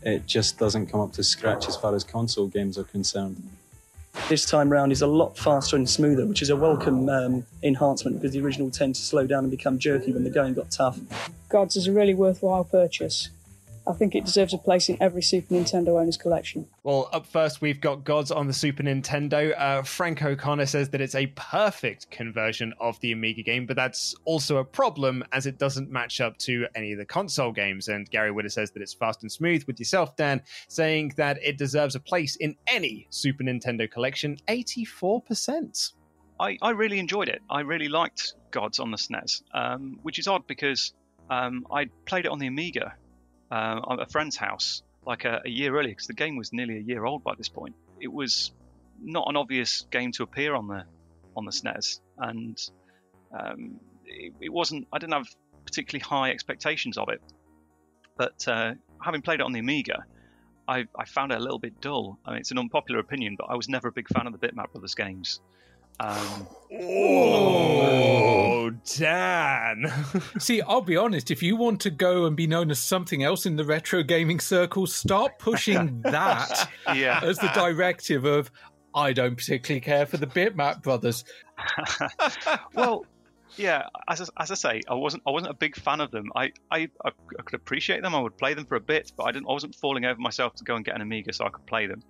it just doesn't come up to scratch as far as console games are concerned. This time round is a lot faster and smoother, which is a welcome um, enhancement because the original tend to slow down and become jerky when the going got tough. Gods is a really worthwhile purchase. I think it deserves a place in every Super Nintendo owner's collection. Well, up first, we've got Gods on the Super Nintendo. Uh, Frank O'Connor says that it's a perfect conversion of the Amiga game, but that's also a problem as it doesn't match up to any of the console games. And Gary Whitta says that it's fast and smooth, with yourself, Dan, saying that it deserves a place in any Super Nintendo collection 84%. I, I really enjoyed it. I really liked Gods on the SNES, um, which is odd because um, I played it on the Amiga uh, a friend's house like a, a year earlier because the game was nearly a year old by this point. It was not an obvious game to appear on the on the SNES, and um, it, it, wasn't. I didn't have particularly high expectations of it, but uh, having played it on the Amiga, I, I, found it a little bit dull. I mean, it's an unpopular opinion, but I was never a big fan of the Bitmap Brothers games. Um, oh, Dan. See, I'll be honest. If you want to go and be known as something else in the retro gaming circles, start pushing that yeah. as the directive of. I don't particularly care for the Bitmap Brothers. well, yeah, as, as I say, I wasn't I wasn't a big fan of them. I, I, I could appreciate them. I would play them for a bit, but I didn't. I wasn't falling over myself to go and get an Amiga so I could play them.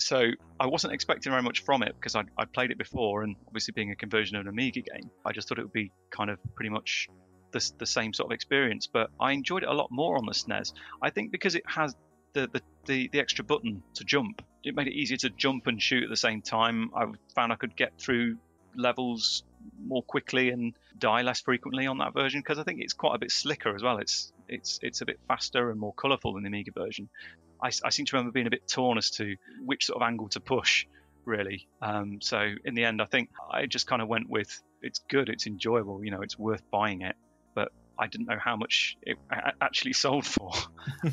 So I wasn't expecting very much from it because I'd, I'd, played it before, and obviously being a conversion of an Amiga game, I just thought it would be kind of pretty much the, the same sort of experience. But I enjoyed it a lot more on the SNES. I think because it has the, the, the, the extra button to jump, it made it easier to jump and shoot at the same time. I found I could get through levels more quickly and die less frequently on that version because I think it's quite a bit slicker as well. It's it's it's a bit faster and more colourful than the Amiga version. I, I, seem to remember being a bit torn as to which sort of angle to push, really. Um, so in the end, I think I just kind of went with it's good, it's enjoyable, you know, it's worth buying it. But I didn't know how much it actually sold for.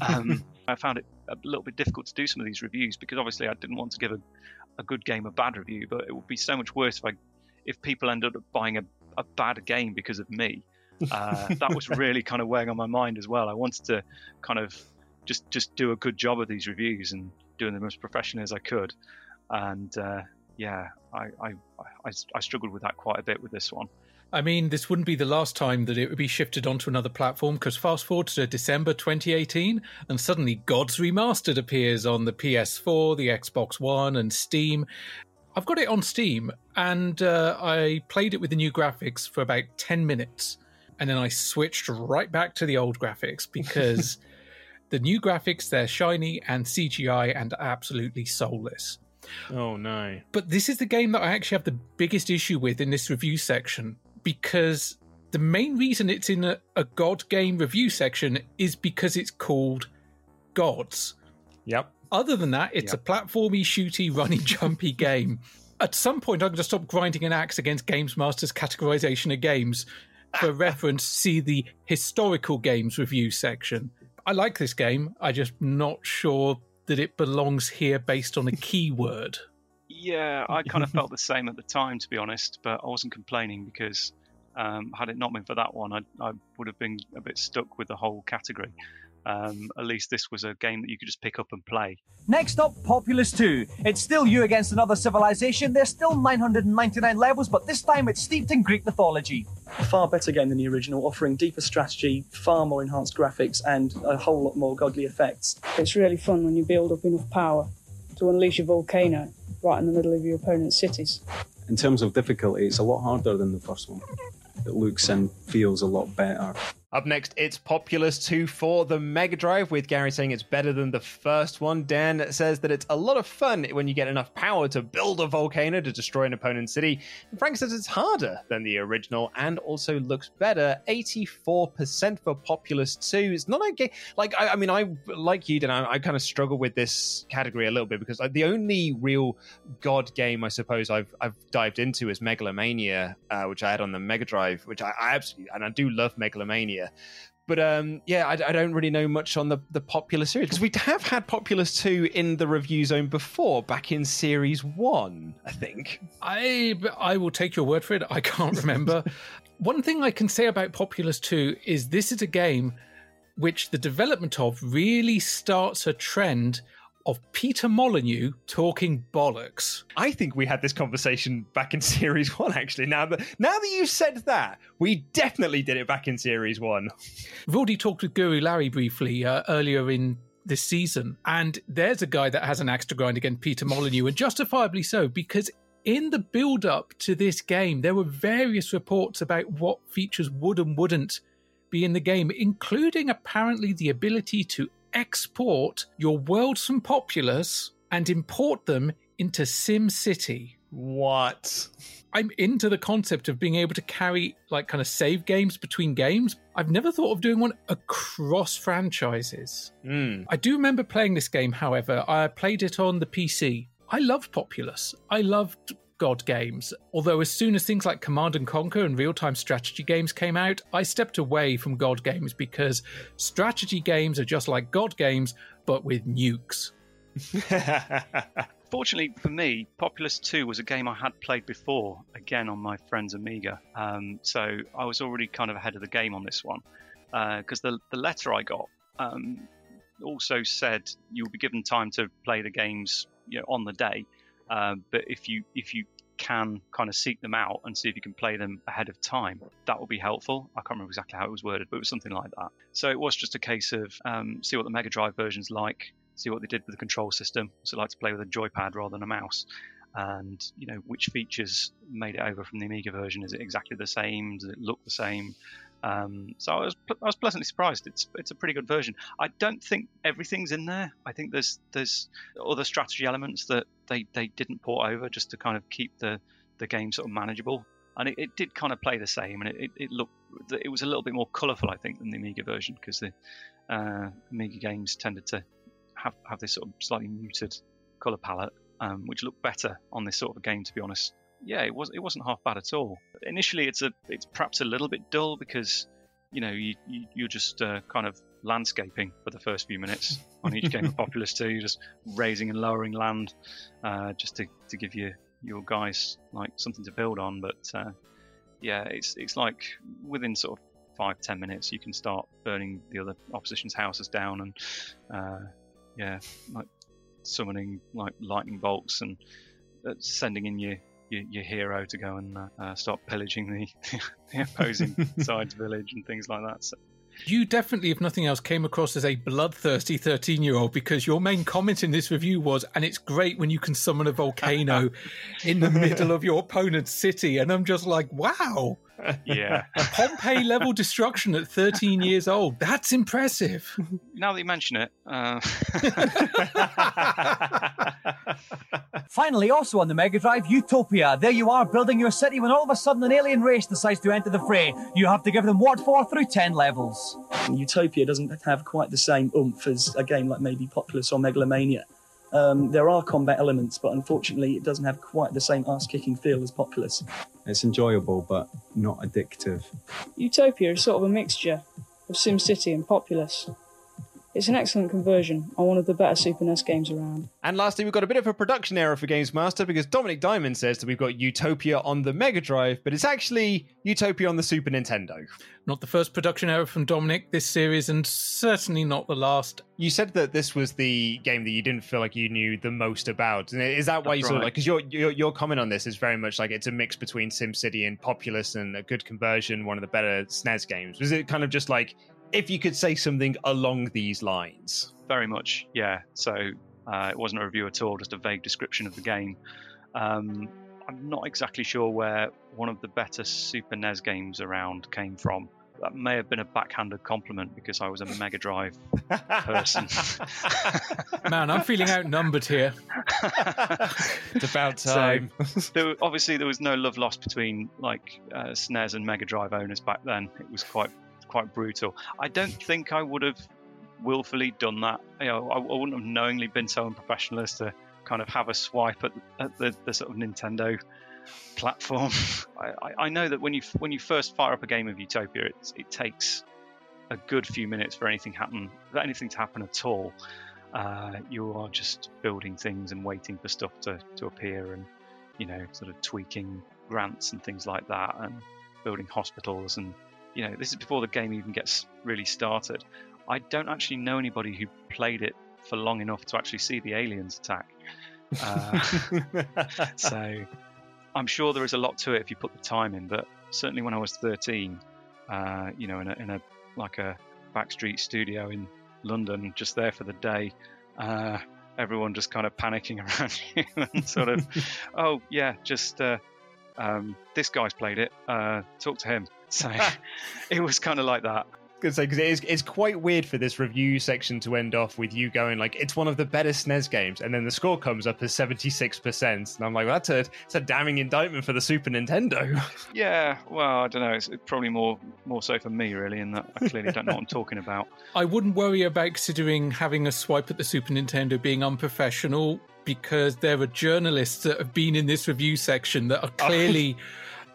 um, I found it a little bit difficult to do some of these reviews because obviously I didn't want to give a, a good game a bad review, but it would be so much worse if I if people ended up buying a, a bad game because of me. Uh, that was really kind of weighing on my mind as well. I wanted to kind of just just do a good job of these reviews and doing them as professionally as I could. And uh, yeah, I, I, I I struggled with that quite a bit with this one. I mean, this wouldn't be the last time that it would be shifted onto another platform because fast forward to December 2018 and suddenly Gods Remastered appears on the PS4, the Xbox One, and Steam. I've got it on Steam and uh, I played it with the new graphics for about 10 minutes and then I switched right back to the old graphics because the new graphics, they're shiny and CGI and absolutely soulless. Oh no. But this is the game that I actually have the biggest issue with in this review section because the main reason it's in a, a God game review section is because it's called Gods. Yep. Other than that, it's yep. a platformy, shooty, runny, jumpy game. At some point, I'm going to stop grinding an axe against Games Master's categorization of games. For reference, see the historical games review section. I like this game. I just not sure that it belongs here based on a keyword. Yeah, I kind of felt the same at the time, to be honest, but I wasn't complaining because um, had it not been for that one, I, I would have been a bit stuck with the whole category. Um, at least this was a game that you could just pick up and play. Next up, Populous 2. It's still you against another civilization. There's still 999 levels, but this time it's steeped in Greek mythology. A far better game than the original, offering deeper strategy, far more enhanced graphics, and a whole lot more godly effects. It's really fun when you build up enough power to unleash a volcano right in the middle of your opponent's cities. In terms of difficulty, it's a lot harder than the first one. It looks and feels a lot better. Up next, it's Populous 2 for the Mega Drive, with Gary saying it's better than the first one. Dan says that it's a lot of fun when you get enough power to build a volcano to destroy an opponent's city. And Frank says it's harder than the original and also looks better. 84% for Populous 2. It's not game. Like, I, I mean, I, like you, Dan, I, I kind of struggle with this category a little bit because like, the only real God game, I suppose, I've, I've dived into is Megalomania, uh, which I had on the Mega Drive, which I, I absolutely, and I do love Megalomania. But um, yeah, I, I, don't really know much on the, the Populous series because we have had Populous 2 in the review zone before, back in Series 1, I think. I, I will take your word for it. I can't remember. One thing I can say about Populous 2 is this is a game which the development of really starts a trend of Peter Molyneux talking bollocks. I think we had this conversation back in Series 1, actually. Now that, now that you said that, we definitely did it back in Series 1. We've already talked with Guru Larry briefly uh, earlier in this season, and there's a guy that has an axe to grind against Peter Molyneux, and justifiably so, because in the build up to this game, there were various reports about what features would and wouldn't be in the game, including apparently the ability to export your worlds from Populous and import them into Sim City. What? I'm into the concept of being able to carry like kind of save games between games. I've never thought of doing one across franchises. Mm. I do remember playing this game, however. I played it on the PC. I loved Populous. I loved God games. Although, as soon as things like Command and Conquer and real time strategy games came out, I stepped away from God games because strategy games are just like God games, but with nukes. Fortunately for me, Populous 2 was a game I had played before, again on my friend's Amiga. Um, so I was already kind of ahead of the game on this one. Because uh, the, the letter I got um, also said you'll be given time to play the games you know, on the day. Uh, but if you if you can kind of seek them out and see if you can play them ahead of time, that will be helpful. I can't remember exactly how it was worded, but it was something like that. So it was just a case of um, see what the Mega Drive version's like, see what they did with the control system. So I like to play with a joypad rather than a mouse. And you know which features made it over from the Amiga version. Is it exactly the same? Does it look the same? Um, so I was I was pleasantly surprised. It's it's a pretty good version. I don't think everything's in there. I think there's there's other strategy elements that they, they didn't port over just to kind of keep the the game sort of manageable. And it, it did kind of play the same, and it, it, looked it was a little bit more colourful, I think, than the Amiga version because the uh, Amiga games tended to have have this sort of slightly muted colour palette, um, which looked better on this sort of game, to be honest yeah, it was it wasn't half bad at all. Initially, it's a it's perhaps a little bit dull because you know you, you are just uh, kind of landscaping for the first few minutes on each game of Populous 2. You're just raising and lowering land uh, just to, to give you your guys like something to build on. But uh, yeah, it's it's like within sort of five ten minutes you can start burning the other opposition's houses down and uh, yeah, like summoning like lightning bolts and uh, sending in your your, your hero to go and uh, uh start pillaging the, the opposing side's village and things like that. So. You definitely, if nothing else, came across as a bloodthirsty 13 year old because your main comment in this review was, and it's great when you can summon a volcano in the middle of your opponent's city. And I'm just like, wow. Yeah. Pompeii level destruction at 13 years old. That's impressive. Now that you mention it. Uh... Finally, also on the Mega Drive, Utopia. There you are, building your city when all of a sudden an alien race decides to enter the fray. You have to give them what for through 10 levels. Utopia doesn't have quite the same oomph as a game like maybe Populous or Megalomania. Um, there are combat elements, but unfortunately, it doesn't have quite the same ass kicking feel as Populous. It's enjoyable, but not addictive. Utopia is sort of a mixture of SimCity and Populous. It's an excellent conversion on one of the better Super NES games around. And lastly, we've got a bit of a production error for Games Master because Dominic Diamond says that we've got Utopia on the Mega Drive, but it's actually Utopia on the Super Nintendo. Not the first production error from Dominic this series, and certainly not the last. You said that this was the game that you didn't feel like you knew the most about. Is that why That's you sort of like? Because your, your your comment on this is very much like it's a mix between SimCity and Populous, and a good conversion, one of the better SNES games. Was it kind of just like if you could say something along these lines? Very much, yeah. So uh, it wasn't a review at all, just a vague description of the game. Um, I'm not exactly sure where one of the better Super NES games around came from. that may have been a backhanded compliment because I was a Mega Drive person. Man, I'm feeling outnumbered here. it's about So, time. there, obviously, there was no love lost between like uh, SNES and Mega Drive owners back then. It was quite quite brutal. I don't think I would have willfully done that. You know, I, I wouldn't have knowingly been so unprofessional as to kind of have a swipe at, at the, the sort of Nintendo platform. I, I- know that when you when you first fire up a game of Utopia, it, it takes a good few minutes for anything happen, for anything to happen at all. Uh, you are just building things and waiting for stuff to, to appear and you know sort of tweaking grants and things like that and building hospitals and you know this is before the game even gets really started. I don't actually know anybody who played it for long enough to actually see the aliens attack. Uh, so I'm sure there is a lot to it if you put the time in, but certainly when I was 13, uh, you know, in a, in a like a backstreet studio in London, just there for the day, uh, everyone just kind of panicking around you and sort of, oh yeah, just uh, um, this guy's played it. Uh, talk to him. So it was kind of like that. Good say because it is it's quite weird for this review section to end off with you going like it's one of the better SNES games, and then the score comes up as seventy six percent, and I'm like that's a it's a damning indictment for the Super Nintendo. Yeah, well, I don't know. It's probably more more so for me, really, in that I clearly don't know what I'm talking about. I wouldn't worry about considering having a swipe at the Super Nintendo being unprofessional because there are journalists that have been in this review section that are clearly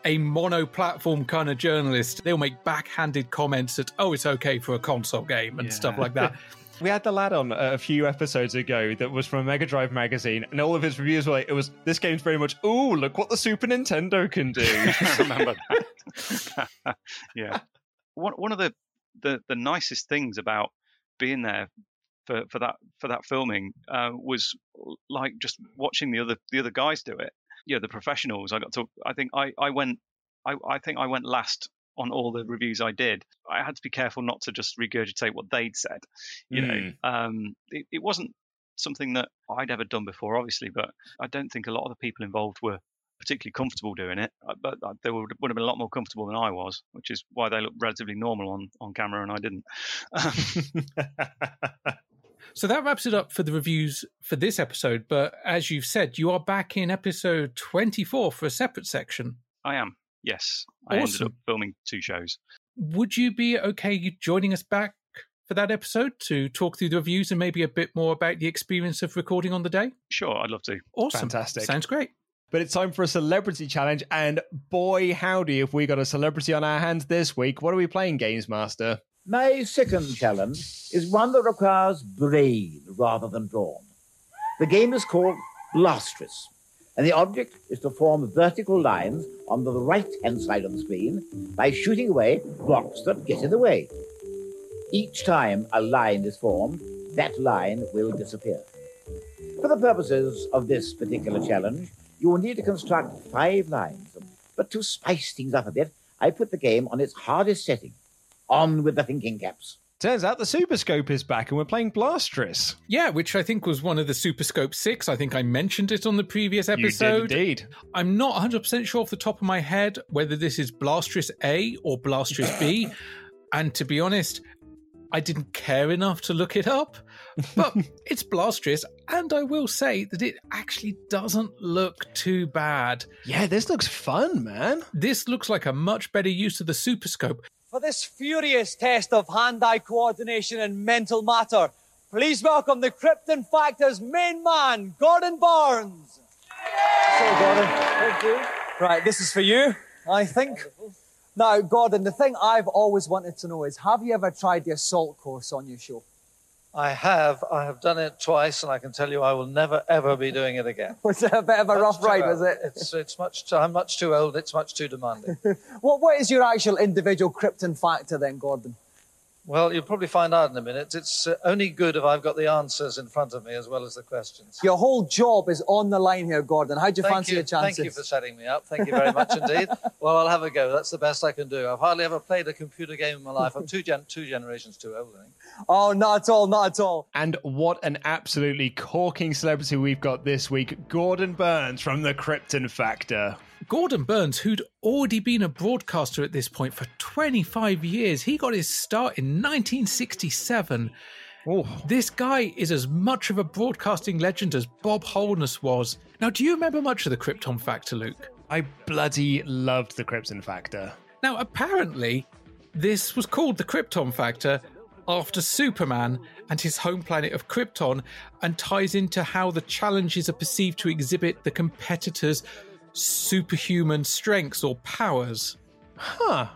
a mono platform kind of journalist. They'll make backhanded comments that, oh, it's okay for a console game and stuff like that. We had the lad on a few episodes ago that was from a Mega Drive magazine, and all of his reviews were like, "It was this game's very much, ooh, look what the Super Nintendo can do." I remember that. yeah. One one of the, the the nicest things about being there for, for that for that filming uh, was like just watching the other the other guys do it. You know, the professionals. I got to. I think I I went. I I think I went last on all the reviews I did. I had to be careful not to just regurgitate what they'd said. You know, um, it, it wasn't something that I'd ever done before, obviously, but I don't think a lot of the people involved were particularly comfortable doing it. uh, But uh, they would, would have been a lot more comfortable than I was, which is why they looked relatively normal on, on camera and I didn't. So that wraps it up for the reviews for this episode. But as you've said, you are back in episode 24 for a separate section. I am, yes. I ended Awesome. up filming two shows. Would you be okay you joining us back for that episode to talk through the reviews and maybe a bit more about the experience of recording on the day? Sure, I'd love to. Awesome. Fantastic. Sounds great. But it's time for a celebrity challenge, and boy, howdy, if we got a celebrity on our hands this week. What are we playing, Games Master? My second challenge is one that requires brain rather than brawn. The game is called Blastris, and the object is to form vertical lines on the right hand side of the screen by shooting away blocks that get in the way. Each time a line is formed, that line will disappear. For the purposes of this particular challenge, you will need to construct five lines. But to spice things up a bit, I put the game on its hardest setting. On with the thinking caps. Turns out the Super Scope is back, and we're playing Blastris. Yeah, which I think was one of the Super Scope 6. I think I mentioned it on the previous You did episode. indeed. I'm not 100% sure off the top of my head whether this is Blastris A or Blastris B. and to be honest, I didn't care enough to look it up. But it's Blastris, and I will say that it actually doesn't look too bad. Yeah, this looks fun, man. This looks like a much better use of the Super Scope. For this furious test of hand-eye coordination and mental matter, please welcome the Krypton Factor's main man, Gordon Burns. So, Gordon. Thank you. Right, this is for you, I think. Now, Gordon, the thing I've always wanted to know is, have you ever tried the assault course on your show? I have. I have done it twice, and I can tell you I will never, ever be doing it again. Was it a bit of a rough too ride, was it? It's, it's much too, I'm much too old. It's much too demanding. What, what is your actual individual Krypton Factor then, Gordon? Well, you'll probably find out in a minute. It's uh, only good if I've got the answers in front of me as well as the questions. Your whole job is on the line here, Gordon. How do you Thank fancy you. your chances? Thank you for setting me up. Thank you very much indeed. Well, I'll have a go. That's the best I can do. I've hardly ever played a computer game in my life. I'm two, gen- two generations too old, I think. Oh, not at all, not at all. And what an absolutely corking celebrity we've got this week Gordon Burns from the Krypton Factor. Gordon Burns, who'd already been a broadcaster at this point for 25 years, he got his start in 1967. Oh. This guy is as much of a broadcasting legend as Bob Holness was. Now, do you remember much of the Krypton Factor, Luke? I bloody loved the Krypton Factor. Now, apparently, this was called the Krypton Factor after Superman and his home planet of Krypton and ties into how the challenges are perceived to exhibit the competitor's superhuman strengths or powers. Huh.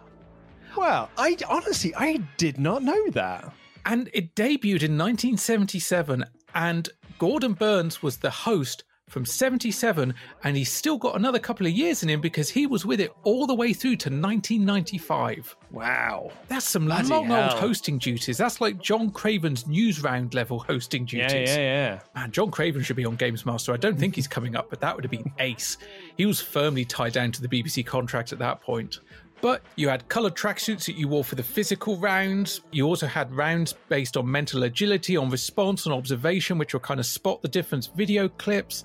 Well, I honestly, I did not know that. And it debuted in 1977, and Gordon Burns was the host from 77, and he's still got another couple of years in him because he was with it all the way through to 1995. Wow. That's some Bloody long hell. old hosting duties. That's like John Craven's Newsround level hosting duties Yeah, yeah, yeah. Man, John Craven should be on Games Master. I don't think he's coming up, but that would have been ace. He was firmly tied down to the BBC contract at that point. But you had coloured tracksuits that you wore for the physical rounds. You also had rounds based on mental agility, on response on observation, which were kind of spot the difference video clips.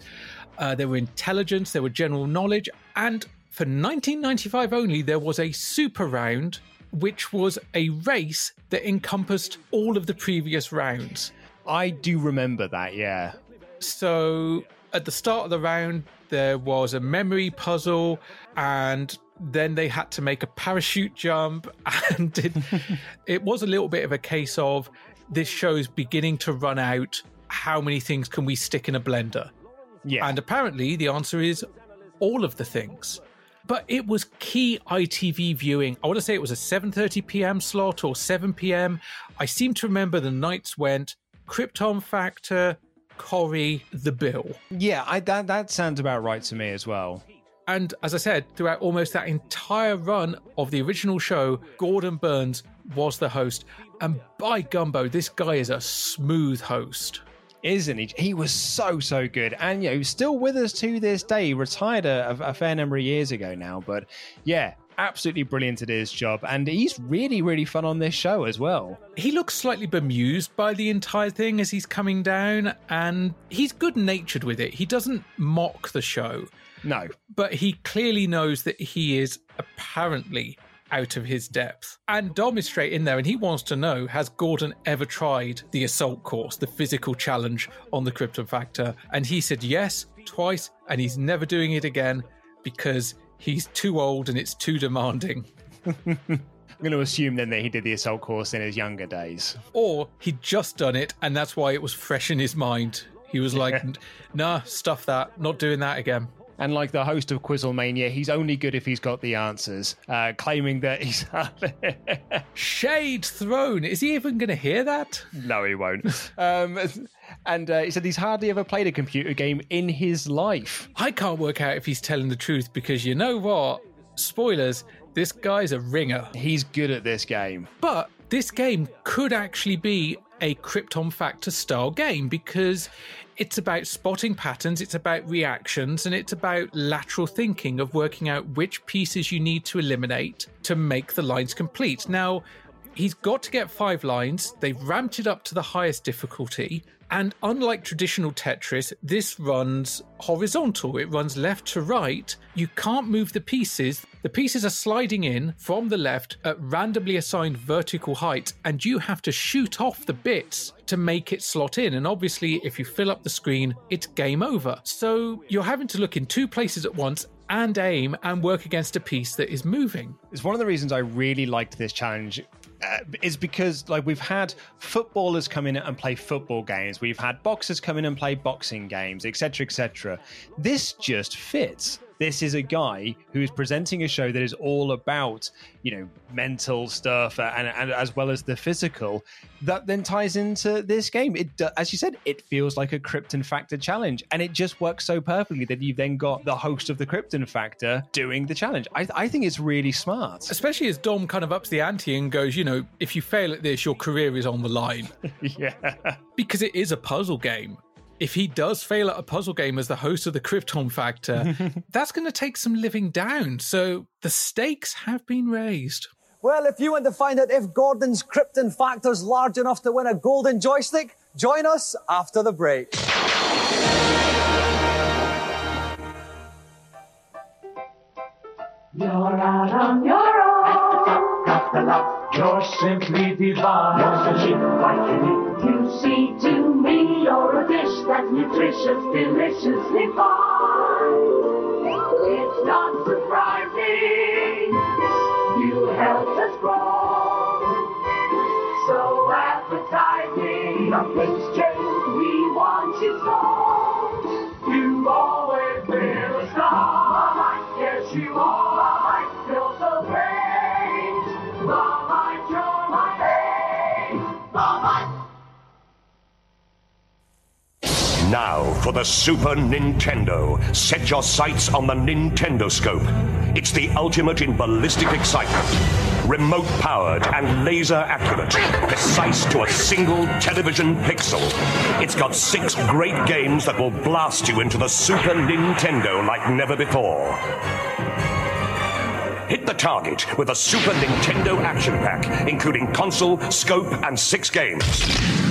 Uh, there were intelligence, there were general knowledge. And for 1995 only, there was a super round, which was a race that encompassed all of the previous rounds. I do remember that, yeah. So at the start of the round, there was a memory puzzle, and then they had to make a parachute jump. And it, it was a little bit of a case of this show's beginning to run out. How many things can we stick in a blender? Yeah. And apparently the answer is all of the things. But it was key ITV viewing. I want to say it was a 7:30 p.m. slot or 7 p.m. I seem to remember the nights went Krypton Factor, Corrie, The Bill. Yeah, I, that that sounds about right to me as well. And as I said, throughout almost that entire run of the original show, Gordon Burns was the host. And by gumbo, this guy is a smooth host. Isn't he? He was so so good, and you know, still with us to this day. Retired a, a fair number of years ago now, but yeah, absolutely brilliant at his job, and he's really really fun on this show as well. He looks slightly bemused by the entire thing as he's coming down, and he's good natured with it. He doesn't mock the show. No. But he clearly knows that he is apparently out of his depth. And Dom is straight in there and he wants to know has Gordon ever tried the assault course, the physical challenge on the Krypton Factor? And he said yes, twice, and he's never doing it again because he's too old and it's too demanding. I'm going to assume then that he did the assault course in his younger days. Or he'd just done it and that's why it was fresh in his mind. He was like, nah, stuff that, not doing that again. And like the host of Quizzlemania, he's only good if he's got the answers, uh, claiming that he's. Shade thrown. Is he even going to hear that? no, he won't. Um, and uh, he said he's hardly ever played a computer game in his life. I can't work out if he's telling the truth because you know what? Spoilers, this guy's a ringer. He's good at this game. But this game could actually be a Krypton Factor style game because it's about spotting patterns, it's about reactions, and it's about lateral thinking of working out which pieces you need to eliminate to make the lines complete. Now, he's got to get five lines, they've ramped it up to the highest difficulty. And unlike traditional Tetris, this runs horizontal. It runs left to right. You can't move the pieces. The pieces are sliding in from the left at randomly assigned vertical height, and you have to shoot off the bits to make it slot in. And obviously, if you fill up the screen, it's game over. So you're having to look in two places at once and aim and work against a piece that is moving. It's one of the reasons I really liked this challenge. Uh, is because like we've had footballers come in and play football games, we've had boxers come in and play boxing games, etc., etc. This just fits. This is a guy who is presenting a show that is all about, you know, mental stuff and, and as well as the physical. That then ties into this game. It, as you said, it feels like a Krypton Factor challenge, and it just works so perfectly that you've then got the host of the Krypton Factor doing the challenge. I, I think it's really smart. Especially as Dom kind of ups the ante and goes, you know, if you fail at this, your career is on the line. yeah. Because it is a puzzle game. If he does fail at a puzzle game as the host of the Krypton Factor, that's going to take some living down. So the stakes have been raised. Well, if you want to find out if Gordon's Krypton Factor's large enough to win a golden joystick, join us after the break. You're out on your own. Got the love. You're simply divine. You're so chic, quite unique. You see to nutritious, deliciously fine. It's not surprising. You helped us grow. So appetizing. Nothing's changed. We want you so. You've always Now for the Super Nintendo. Set your sights on the Nintendo Scope. It's the ultimate in ballistic excitement. Remote powered and laser accurate. Precise to a single television pixel. It's got six great games that will blast you into the Super Nintendo like never before. Hit the target with a Super Nintendo Action Pack, including console, scope, and six games.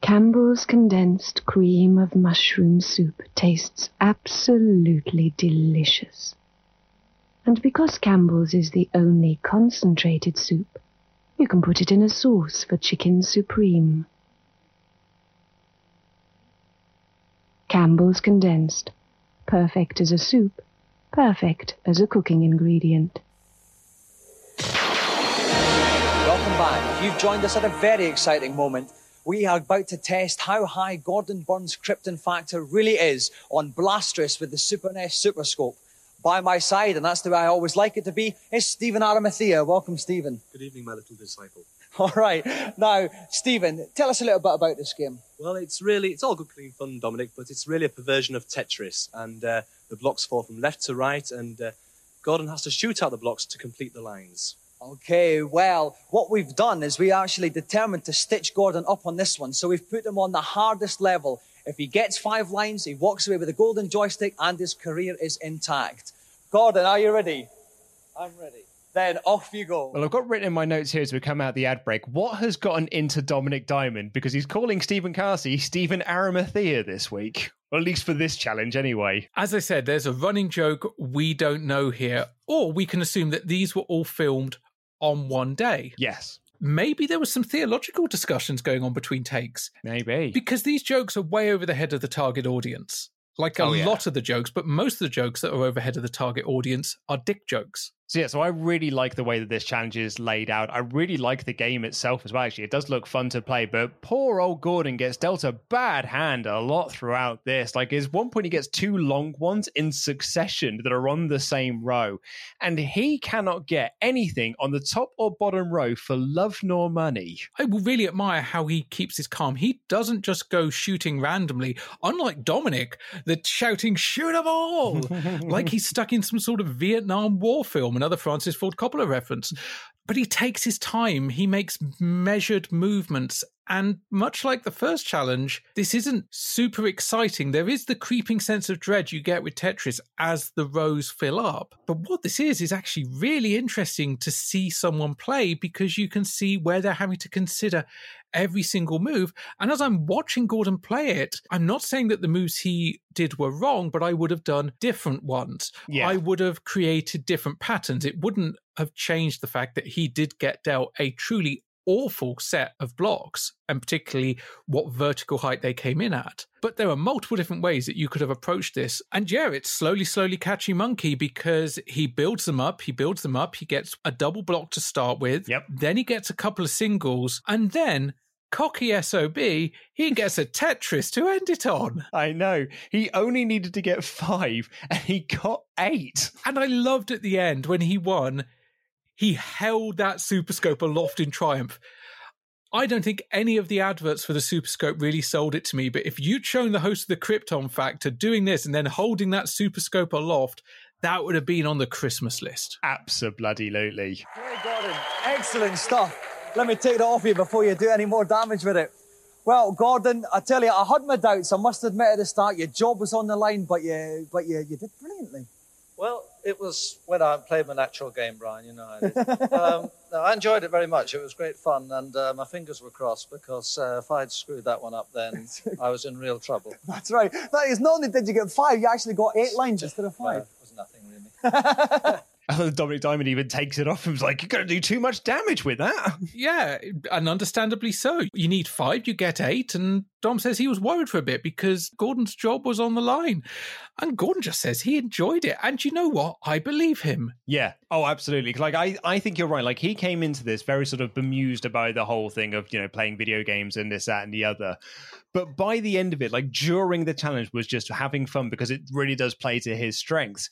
Campbell's condensed cream of mushroom soup tastes absolutely delicious. And because Campbell's is the only concentrated soup, you can put it in a sauce for chicken supreme. Campbell's condensed, perfect as a soup, perfect as a cooking ingredient. Welcome back. You've joined us at a very exciting moment, we are about to test how high Gordon Burns' Krypton factor really is on Blastris with the Super NES Super Scope. By my side, and that's the way I always like it to be, is Stephen Arimathea. Welcome, Stephen. Good evening, my little disciple. All right. Now, Stephen, tell us a little bit about this game. Well, it's really, it's all good, clean fun, Dominic, but it's really a perversion of Tetris. And uh, the blocks fall from left to right, and uh, Gordon has to shoot out the blocks to complete the lines. Okay, well, what we've done is we actually determined to stitch Gordon up on this one. So we've put him on the hardest level. If he gets five lines, he walks away with a golden joystick and his career is intact. Gordon, are you ready? I'm ready. Then off you go. Well, I've got written in my notes here as we come out the ad break. What has gotten into Dominic Diamond? Because he's calling Stephen Carsey Stephen Arimathea this week. Or at least for this challenge, anyway. As I said, there's a running joke we don't know here, or we can assume that these were all filmed on one day. Yes. Maybe there was some theological discussions going on between takes. Maybe. Because these jokes are way over the head of the target audience. Like a Oh, yeah. lot of the jokes, but most of the jokes that are overhead of the target audience are dick jokes. So yeah, so I really like the way that this challenge is laid out. I really like the game itself as well. Actually, it does look fun to play, but poor old Gordon gets dealt a bad hand a lot throughout this. Like, at one point he gets two long ones in succession that are on the same row, and he cannot get anything on the top or bottom row for love nor money. I will really admire how he keeps his calm. He doesn't just go shooting randomly, unlike Dominic, the shouting, shoot 'em all! like he's stuck in some sort of Vietnam War film, another Francis Ford Coppola reference. Mm. But he takes his time, he makes measured movements, And much like the first challenge, this isn't super exciting. There is the creeping sense of dread you get with Tetris as the rows fill up. But what this is, is actually really interesting to see someone play because you can see where they're having to consider every single move. And as I'm watching Gordon play it, I'm not saying that the moves he did were wrong, but I would have done different ones. Yeah. I would have created different patterns. It wouldn't have changed the fact that he did get dealt a truly awful set of blocks and particularly what vertical height they came in at. But there are multiple different ways that you could have approached this. And yeah, it's slowly, slowly catching monkey because he builds them up, he builds them up, he gets a double block to start with. Yep. Then he gets a couple of singles, and then cocky SOB, he gets a Tetris to end it on. I know. He only needed to get five and he got eight. And I loved at the end when he won, he held that Super Scope aloft in triumph. I don't think any of the adverts for the Super Scope really sold it to me, but if you'd shown the host of the Krypton Factor doing this and then holding that Super Scope aloft, that would have been on the Christmas list. Absolutely. Hey, Gordon, excellent stuff. Let me take that off you before you do any more damage with it. Well, Gordon, I tell you, I had my doubts. I must admit at the start, your job was on the line, but you, but you, you did brilliantly. Well, it was when I played my natural game, Brian. You know, I, um, no, I enjoyed it very much. It was great fun, and uh, my fingers were crossed because uh, if I'd screwed that one up, then I was in real trouble. That's right. That is not only did you get five, you actually got eight lines instead of five. it was nothing really. And Dominic Diamond even takes it off and was like, You're going to do too much damage with that. Yeah, and understandably so. You need five, you get eight. And Dom says he was worried for a bit because Gordon's job was on the line. And Gordon just says he enjoyed it. And you know what? I believe him. Yeah. Oh, absolutely. Like I, I think you're right. Like he came into this very sort of bemused about the whole thing of, you know, playing video games and this, that, and the other. But by the end of it, like during the challenge was just having fun because it really does play to his strengths.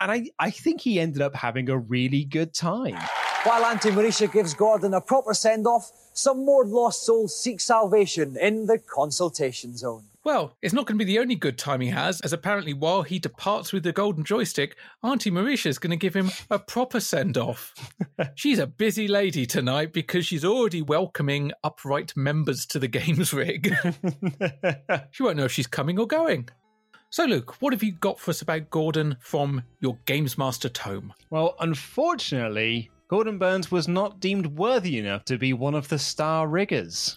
And I, I think he ended up having a really good time. While Auntie Marisha gives Gordon a proper send off, some more lost souls seek salvation in the consultation zone. Well, it's not going to be the only good time he has, as apparently while he departs with the golden joystick, Auntie Marisha's going to give him a proper send off. she's a busy lady tonight because she's already welcoming upright members to the games rig. she won't know if she's coming or going. So, Luke, what have you got for us about Gordon from your Games Master tome? Well, unfortunately, Gordon Burns was not deemed worthy enough to be one of the star riggers.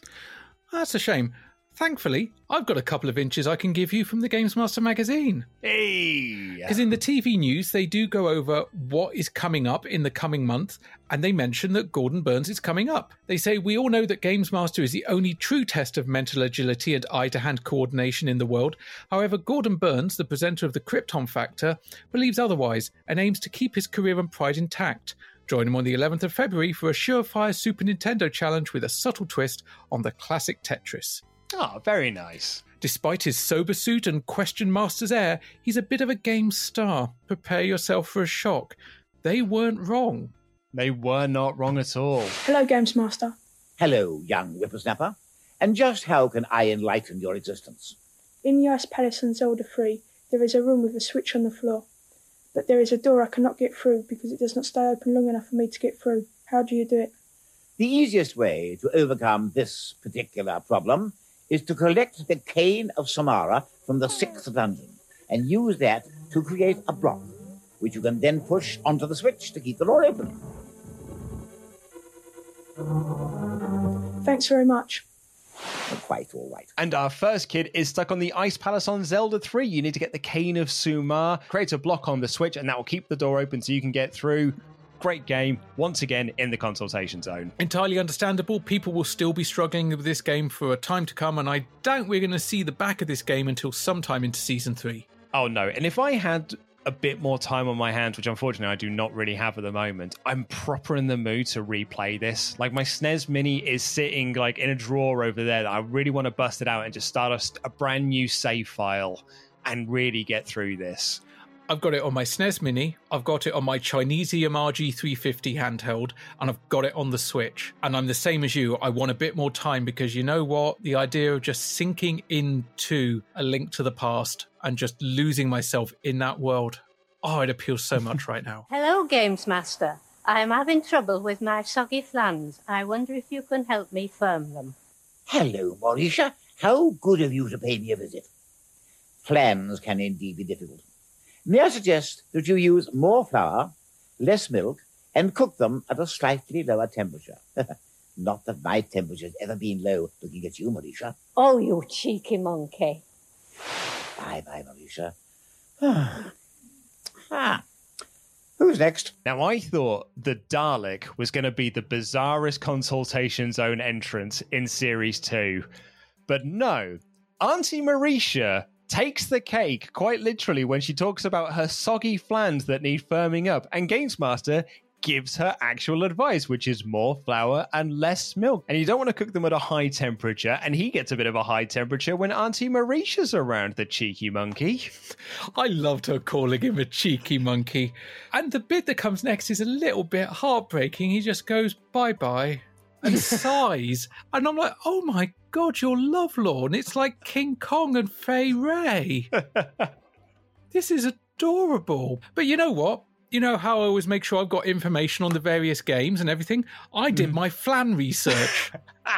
That's a shame. Thankfully, I've got a couple of inches I can give you from the Games Master magazine. Hey! Because in the TV news, they do go over what is coming up in the coming month, and they mention that Gordon Burns is coming up. They say, We all know that Games Master is the only true test of mental agility and eye to hand coordination in the world. However, Gordon Burns, the presenter of the Krypton Factor, believes otherwise and aims to keep his career and pride intact. Join him on the 11th of February for a surefire Super Nintendo challenge with a subtle twist on the classic Tetris. Oh, very nice. Despite his sober suit and question master's air, he's a bit of a game star. Prepare yourself for a shock. They weren't wrong. They were not wrong at all. Hello, Games Master. Hello, young whippersnapper. And just how can I enlighten your existence? In the Ice Palace on Zelda 3, there is a room with a switch on the floor. But there is a door I cannot get through because it does not stay open long enough for me to get through. How do you do it? The easiest way to overcome this particular problem is to collect the cane of Somaria from the sixth dungeon and use that to create a block, which you can then push onto the switch to keep the door open. Thanks very much. Quite all right. And our first kid is stuck on the Ice Palace on Zelda 3. You need to get the Cane of Sumar, create a block on the Switch, and that will keep the door open so you can get through. Great game, once again in the consultation zone. Entirely understandable. People will still be struggling with this game for a time to come, and I doubt we're going to see the back of this game until sometime into season three. Oh no, and if I had a bit more time on my hands, which unfortunately I do not really have at the moment, I'm proper in the mood to replay this. Like my SNES Mini is sitting like in a drawer over there that I really want to bust it out and just start a, a brand new save file and really get through this. I've got it on my SNES Mini, I've got it on my Chinese EMRG 350 handheld, and I've got it on the Switch. And I'm the same as you. I want a bit more time because you know what? The idea of just sinking into a link to the past and just losing myself in that world. Oh, it appeals so much right now. Hello, Games Master. I am having trouble with my soggy flans. I wonder if you can help me firm them. Hello, Mauritia. How good of you to pay me a visit. Flans can indeed be difficult. May I suggest that you use more flour, less milk, and cook them at a slightly lower temperature? Not that my temperature's ever been low looking at you, Mauritia. Oh, you cheeky monkey. Bye bye, Mauritia. ah. Who's next? Now, I thought the Dalek was going to be the bizarrest consultation zone entrance in Series 2. But no, Auntie Marisha takes the cake quite literally when she talks about her soggy flans that need firming up, and Gamesmaster gives her actual advice, which is more flour and less milk. And you don't want to cook them at a high temperature, and he gets a bit of a high temperature when Auntie Marisha's around, the cheeky monkey. I loved her calling him a cheeky monkey. And the bit that comes next is a little bit heartbreaking. He just goes, bye bye, and sighs. And I'm like, oh my God, you're lovelorn. It's like King Kong and Fay Wray. this is adorable. But you know what? You know how I always make sure I've got information on the various games and everything? I did mm. my flan research.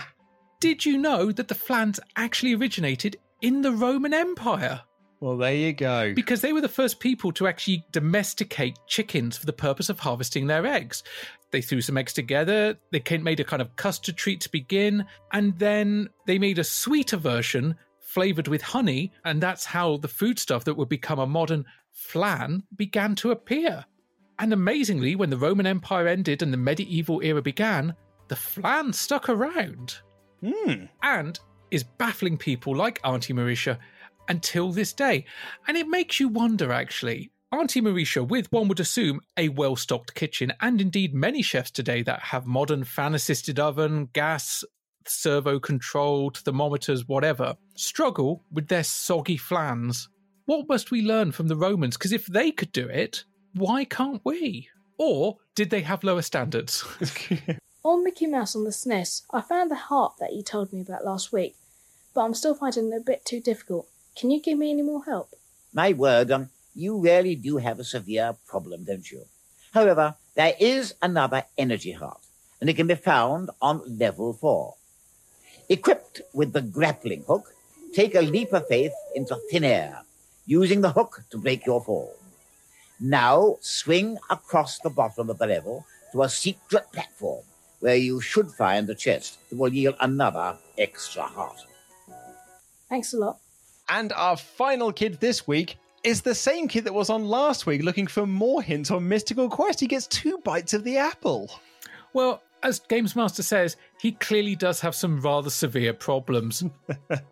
did you know that the flans actually originated in the Roman Empire? Well, there you go. Because they were the first people to actually domesticate chickens for the purpose of harvesting their eggs. They threw some eggs together, they made a kind of custard treat to begin, and then they made a sweeter version flavored with honey, and that's how the foodstuff that would become a modern flan began to appear. And amazingly, when the Roman Empire ended and the medieval era began, the flan stuck around. Hmm. And is baffling people like Auntie Marisha until this day. And it makes you wonder, actually. Auntie Marisha, with one would assume a well stocked kitchen, and indeed many chefs today that have modern fan assisted oven, gas, servo controlled, thermometers, whatever, struggle with their soggy flans. What must we learn from the Romans? Because if they could do it, why can't we? Or did they have lower standards? On Mickey Mouse on the SNES, I found the harp that you told me about last week, but I'm still finding it a bit too difficult. Can you give me any more help? My word, um, you really do have a severe problem, don't you? However, there is another energy heart, and it can be found on level four. Equipped with the grappling hook, take a leap of faith into thin air, using the hook to break your fall. Now swing across the bottom of the level to a secret platform where you should find a chest that will yield another extra heart. Thanks a lot. And our final kid this week is the same kid that was on last week looking for more hints on Mystical Quest. He gets two bites of the apple. Well, as Games Master says, he clearly does have some rather severe problems.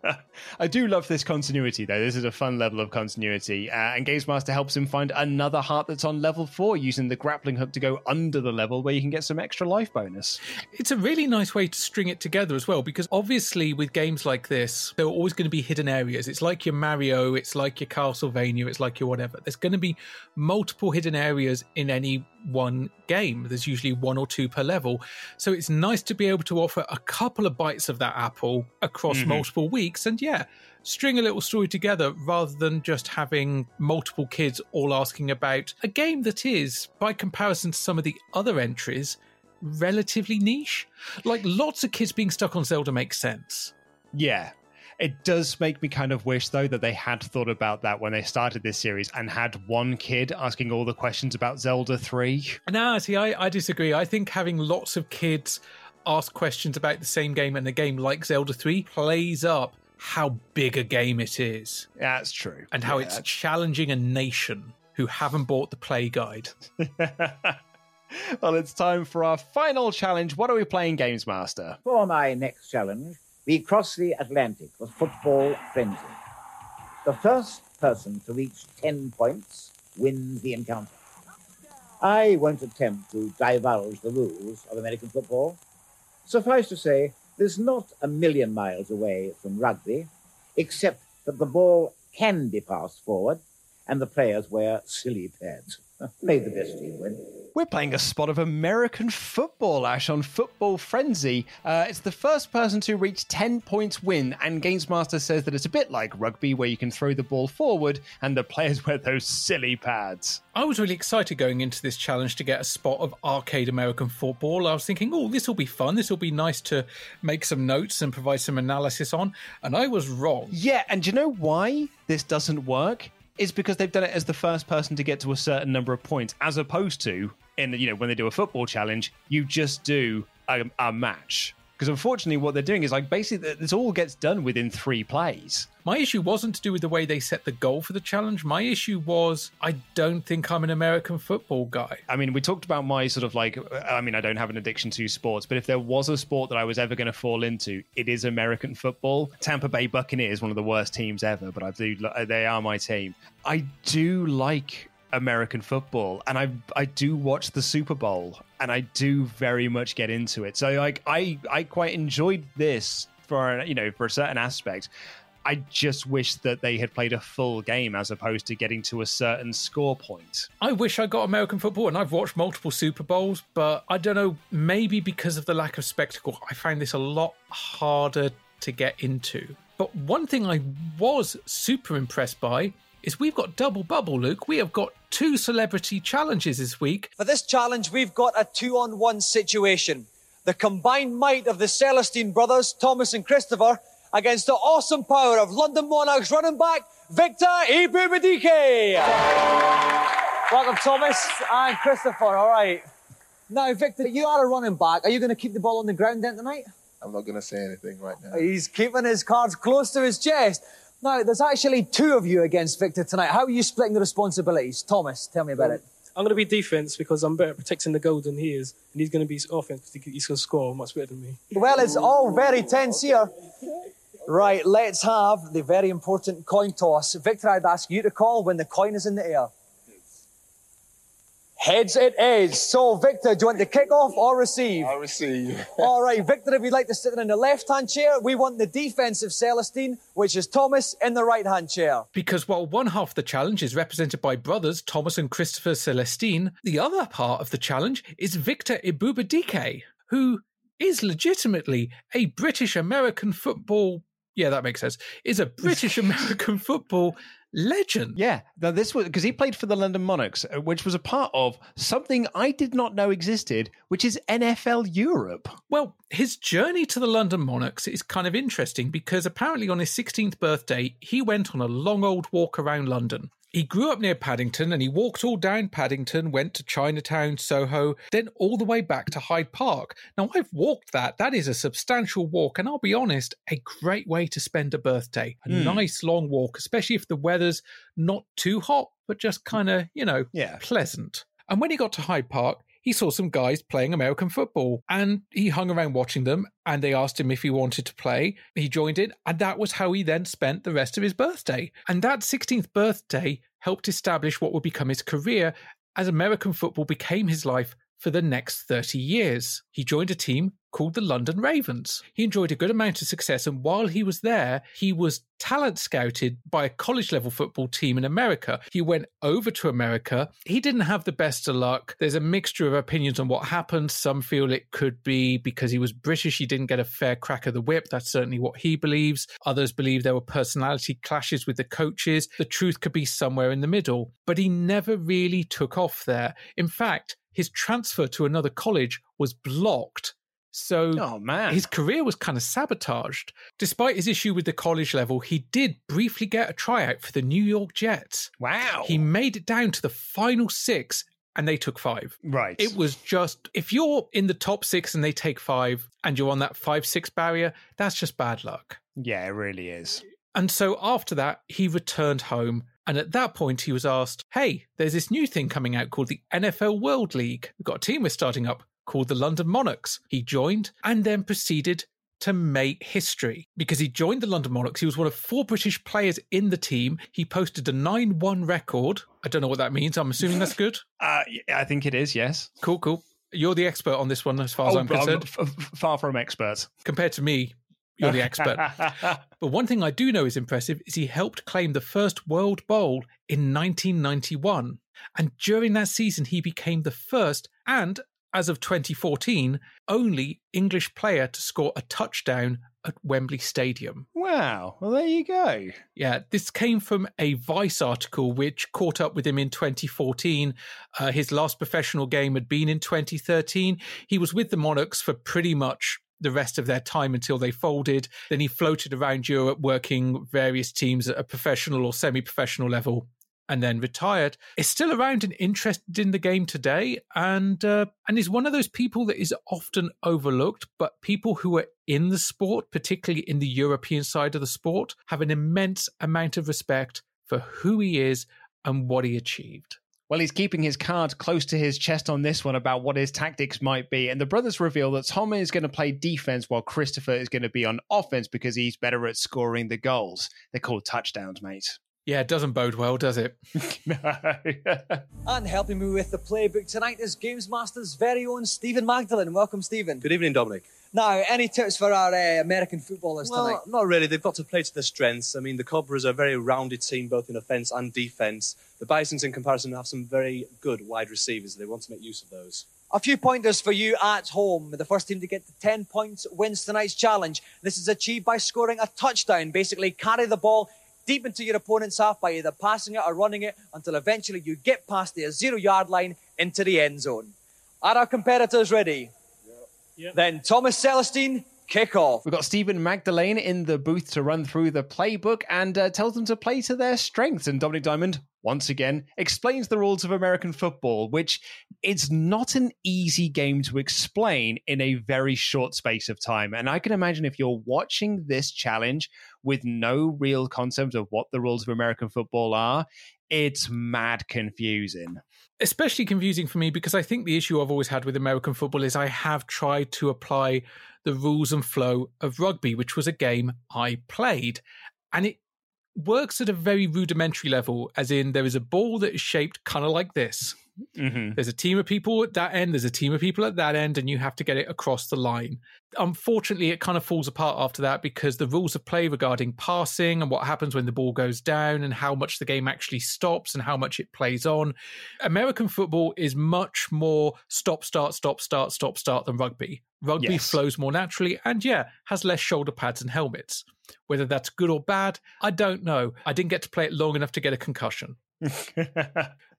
I do love this continuity, though. This is a fun level of continuity. Uh, and Games Master helps him find another heart that's on level four using the grappling hook to go under the level where you can get some extra life bonus. It's a really nice way to string it together as well, because obviously with games like this, there are always going to be hidden areas. It's like your Mario, it's like your Castlevania, it's like your whatever. There's going to be multiple hidden areas in any one game. There's usually one or two per level. So it's nice to be able to offer a couple of bites of that apple across Mhm. multiple weeks and yeah, string a little story together rather than just having multiple kids all asking about a game that is, by comparison to some of the other entries, relatively niche. Like lots of kids being stuck on Zelda makes sense. Yeah. It does make me kind of wish, though, that they had thought about that when they started this series and had one kid asking all the questions about Zelda 3. No, see, I, I disagree. I think having lots of kids ask questions about the same game and a game like Zelda 3 plays up how big a game it is. That's true. And how Yeah. it's challenging a nation who haven't bought the play guide. well, it's time for our final challenge. What are we playing, Games Master? For my next challenge, we cross the Atlantic for football frenzy. The first person to reach 10 points wins the encounter. I won't attempt to divulge the rules of American football. Suffice to say, there's not a million miles away from rugby, except that the ball can be passed forward and the players wear silly pads. May the best team win. We're playing a spot of American football, Ash, on Football Frenzy. Uh, it's the first person to reach 10 points win, and Games Master says that it's a bit like rugby where you can throw the ball forward and the players wear those silly pads. I was really excited going into this challenge to get a spot of arcade American football. I was thinking, oh, this will be fun. This will be nice to make some notes and provide some analysis on. And I was wrong. Yeah, and do you know why this doesn't work? It's because they've done it as the first person to get to a certain number of points, as opposed to in you know when they do a football challenge, you just do a, a match. Because unfortunately, what they're doing is like basically this all gets done within three plays. My issue wasn't to do with the way they set the goal for the challenge. My issue was I don't think I'm an American football guy. I mean, we talked about my sort of like, I mean, I don't have an addiction to sports, but if there was a sport that I was ever going to fall into, it is American football. Tampa Bay Buccaneers, one of the worst teams ever, but I do, they are my team. I do like American football, and I I do watch the Super Bowl, and I do very much get into it. So like I I quite enjoyed this for you know for a certain aspect. I just wish that they had played a full game as opposed to getting to a certain score point. I wish I got American football, and I've watched multiple Super Bowls, but I don't know, maybe because of the lack of spectacle, I find this a lot harder to get into. But one thing I was super impressed by is we've got double bubble, Luke. We have got two celebrity challenges this week. For this challenge, we've got a two on one situation. The combined might of the Celestine brothers, Thomas and Christopher, against the awesome power of London Monarchs running back, Victor Ebubedike. Welcome, Thomas and Christopher. All right. Now, Victor, you are a running back. Are you going to keep the ball on the ground then tonight? I'm not going to say anything right now. He's keeping his cards close to his chest. Now, there's actually two of you against Victor tonight. How are you splitting the responsibilities? Thomas, tell me about um, it. I'm going to be defense because I'm better at protecting the goal than he is, and he's going to be offense because he's going to score much better than me. Well, it's all very tense here. Right, let's have the very important coin toss. Victor, I'd ask you to call when the coin is in the air. Heads it is. So, Victor, do you want to kick off or receive? I'll receive. All right, Victor, if you'd like to sit in the left-hand chair, we want the defensive Celestine, which is Thomas, in the right-hand chair. Because while one half of the challenge is represented by brothers Thomas and Christopher Celestine, the other part of the challenge is Victor Ebubedike, who is legitimately a British American football. Yeah, that makes sense. Is a British American football legend. Yeah, now this was because he played for the London Monarchs, uh, which was a part of something I did not know existed, which is NFL Europe. Well, his journey to the London Monarchs is kind of interesting because apparently on his 16th birthday, he went on a long old walk around London. He grew up near Paddington and he walked all down Paddington, went to Chinatown, Soho, then all the way back to Hyde Park. Now, I've walked that. That is a substantial walk, and I'll be honest, a great way to spend a birthday. A Hmm. nice long walk, especially if the weather's not too hot, but just kind of, you know, Yeah. pleasant. And when he got to Hyde Park, he saw some guys playing American football and he hung around watching them and they asked him if he wanted to play. He joined in and that was how he then spent the rest of his birthday. And that 16th birthday helped establish what would become his career as American football became his life for the next 30 years. He joined a team called the London Ravens. He enjoyed a good amount of success, and while he was there, he was talent scouted by a college level football team in America. He went over to America. He didn't have the best of luck. There's a mixture of opinions on what happened. Some feel it could be because he was British, he didn't get a fair crack of the whip. That's certainly what he believes. Others believe there were personality clashes with the coaches. The truth could be somewhere in the middle. But he never really took off there. In fact, his transfer to another college was blocked. So Oh, man. his career was kind of sabotaged. Despite his issue with the college level, he did briefly get a tryout for the New York Jets. Wow. He made it down to the final six and they took five. Right. It was just, if you're in the top six and they take five and you're on that five six barrier, that's just bad luck. Yeah, it really is. And so after that, he returned home. And at that point, he was asked, Hey, there's this new thing coming out called the NFL World League. We've got a team we're starting up called the London Monarchs. He joined and then proceeded to make history because he joined the London Monarchs. He was one of four British players in the team. He posted a 9 1 record. I don't know what that means. I'm assuming that's good. Uh, I think it is, yes. Cool, cool. You're the expert on this one as far as Oh, I'm concerned. f- f- far from expert. Compared to me, You're the expert. but one thing I do know is impressive is he helped claim the first World Bowl in 1991. And during that season, he became the first and, as of 2014, only English player to score a touchdown at Wembley Stadium. Wow. Well, there you go. Yeah, this came from a Vice article which caught up with him in 2014. Uh, his last professional game had been in 2013. He was with the Monarchs for pretty much the rest of their time until they folded. Then he floated around Europe working various teams at a professional or semi professional level and then retired, is still around and interested in the game today, and uh, and is one of those people that is often overlooked. But people who are in the sport, particularly in the European side of the sport, have an immense amount of respect for who he is and what he achieved. Well, he's keeping his cards close to his chest on this one about what his tactics might be. And the brothers reveal that Tom is going to play defense while Christopher is going to be on offense because he's better at scoring the goals. They're called touchdowns, mate. Yeah, it doesn't bode well, does it? And helping me with the playbook tonight is Games Master's very own Stephen Magdalen. Welcome, Stephen. Good evening, Dominic. Now, any tips for our uh, American footballers Well, tonight? not really. They've got to play to their strengths. I mean, the Cobras are a very rounded team, both in offence and defence. The Bisons, in comparison, have some very good wide receivers. They want to make use of those. A few pointers for you at home. The first team to get to 10 points wins tonight's challenge. This is achieved by scoring a touchdown. Basically, carry the ball deep into your opponent's half by either passing it or running it until eventually you get past the zero yard line into the end zone. Are our competitors ready? Then Thomas Celestine, kick off. We've got Stephen Magdalene in the booth to run through the playbook and uh, tells them to play to their strengths. And Dominic Diamond, once again, explains the rules of American football, which it's not an easy game to explain in a very short space of time. And I can imagine if you're watching this challenge with no real concept of what the rules of American football are, it's mad confusing. especially confusing for me because I think the issue I've always had with American football is I have tried to apply the rules and flow of rugby, which was a game I played. And it works at a very rudimentary level, as in there is a ball that is shaped kind of like this. Mm-hmm. There's a team of people at that end, there's a team of people at that end, and you have to get it across the line. Unfortunately, it kind of falls apart after that because the rules of play regarding passing and what happens when the ball goes down and how much the game actually stops and how much it plays on. American football is much more stop, start, stop, start, stop, start than rugby. Rugby Yes. flows more naturally and, yeah, has less shoulder pads and helmets. Whether that's good or bad, I don't know. I didn't get to play it long enough to get a concussion.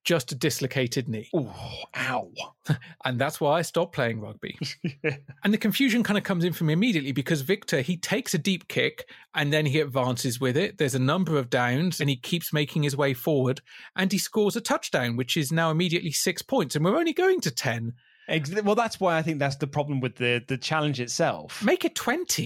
Just a dislocated knee. ow. and that's why I stopped playing rugby. and the confusion kind of comes in for me immediately because Victor, he takes a deep kick and then he advances with it. There's a number of downs and he keeps making his way forward and he scores a touchdown, which is now immediately six points. And we're only going to 10. Well, that's why I think that's the problem with the, the challenge itself. Make it 20.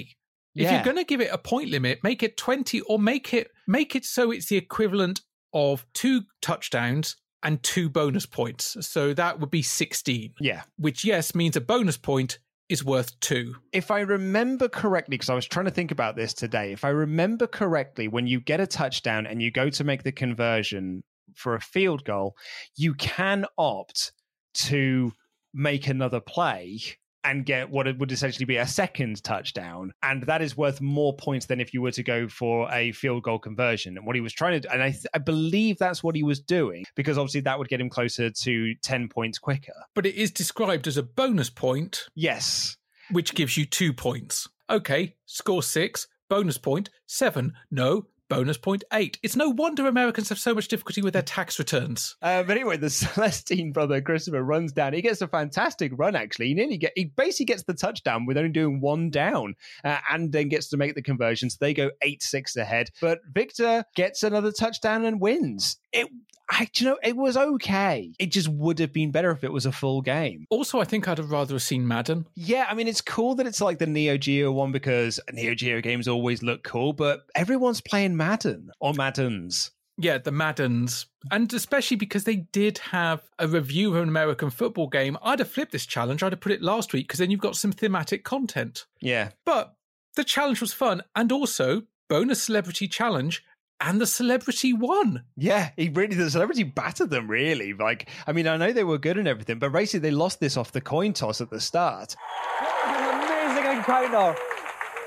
If Yeah. you're going to give it a point limit, make it 20 or make it make it so it's the equivalent of two touchdowns and two bonus points. So that would be 16. Yeah. Which yes means a bonus point is worth 2. If I remember correctly, because I was trying to think about this today, if I remember correctly, when you get a touchdown and you go to make the conversion for a field goal, you can opt to make another play and get what it would essentially be a second touchdown. And that is worth more points than if you were to go for a field goal conversion. And what he was trying to do, and I, th- I believe that's what he was doing, because obviously that would get him closer to 10 points quicker. But it is described as a bonus point. Yes. Which gives you two points. Okay, score six, bonus point, seven. No, bonus point eight. It's no wonder Americans have so much difficulty with their tax returns. Uh, but anyway, the Celestine brother Christopher runs down. He gets a fantastic run. Actually, he nearly get he basically gets the touchdown with only doing one down, uh, and then gets to make the conversion. So they go eight six ahead. But Victor gets another touchdown and wins. It, I, you know, it was okay. It just would have been better if it was a full game. Also, I think I'd have rather have seen Madden. Yeah, I mean, it's cool that it's like the Neo Geo one because Neo Geo games always look cool, but everyone's playing Madden or Maddens. Yeah, the Maddens. And especially because they did have a review of an American football game. I'd have flipped this challenge. I'd have put it last week because then you've got some thematic content. Yeah. But the challenge was fun. And also, bonus celebrity challenge. And the celebrity won. Yeah, he really the celebrity battered them really. Like, I mean, I know they were good and everything, but basically they lost this off the coin toss at the start. What an amazing encounter.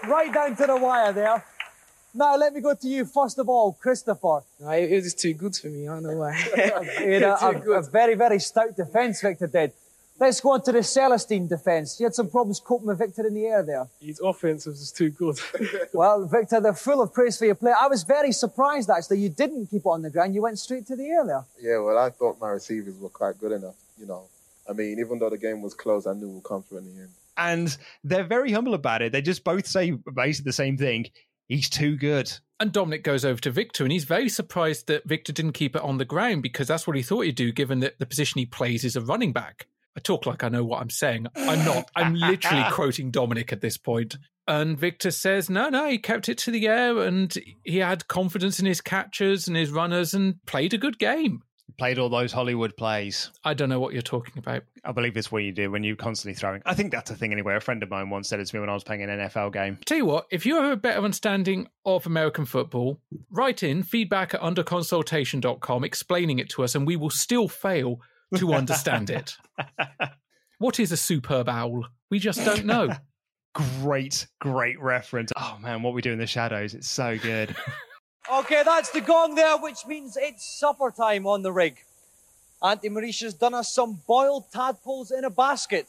right down to the wire there. Now, let me go to you first of all, Christopher. No, it, it was too good for me. I don't know why. He had a, Too a- a very, very stout defence, Victor did. Let's go on to the Celestine defence. You had some problems coping with Victor in the air there. His offense was just too good. Well, Victor, they're full of praise for your play. I was very surprised, actually. You didn't keep it on the ground. You went straight to the air there. Yeah, well, I thought my receivers were quite good enough. You know, I mean, even though the game was close, I knew we'd come through in the end. And they're very humble about it. They just both say basically the same thing. He's too good. And Dominic goes over to Victor, and he's very surprised that Victor didn't keep it on the ground because that's what he thought he'd do, given that the position he plays is a running back. I talk like I know what I'm saying. I'm not. I'm literally quoting Dominic at this point. And Victor says, no, no, he kept it to the air and he had confidence in his catchers and his runners and played a good game. Played all those Hollywood plays. I don't know what you're talking about. I believe it's what you do when you're constantly throwing. I think that's a thing anyway. A friend of mine once said it to me when I was playing an NFL game. Tell you what, if you have a better understanding of American football, write in feedback at underconsultation.com explaining it to us, and we will still fail to understand it. what is a superb owl? We just don't know. Great, great reference. Oh man, what we do in the shadows. It's so good. Okay, that's the gong there, which means it's supper time on the rig. Auntie Marisha's done us some boiled tadpoles in a basket.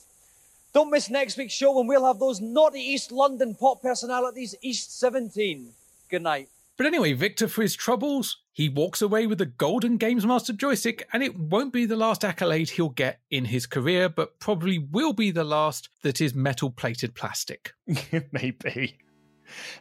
Don't miss next week's show when we'll have those naughty East London pop personalities, East 17. Good night. But anyway, Victor, for his troubles, he walks away with the Golden Games Master joystick, and it won't be the last accolade he'll get in his career, but probably will be the last that is metal plated plastic. Maybe.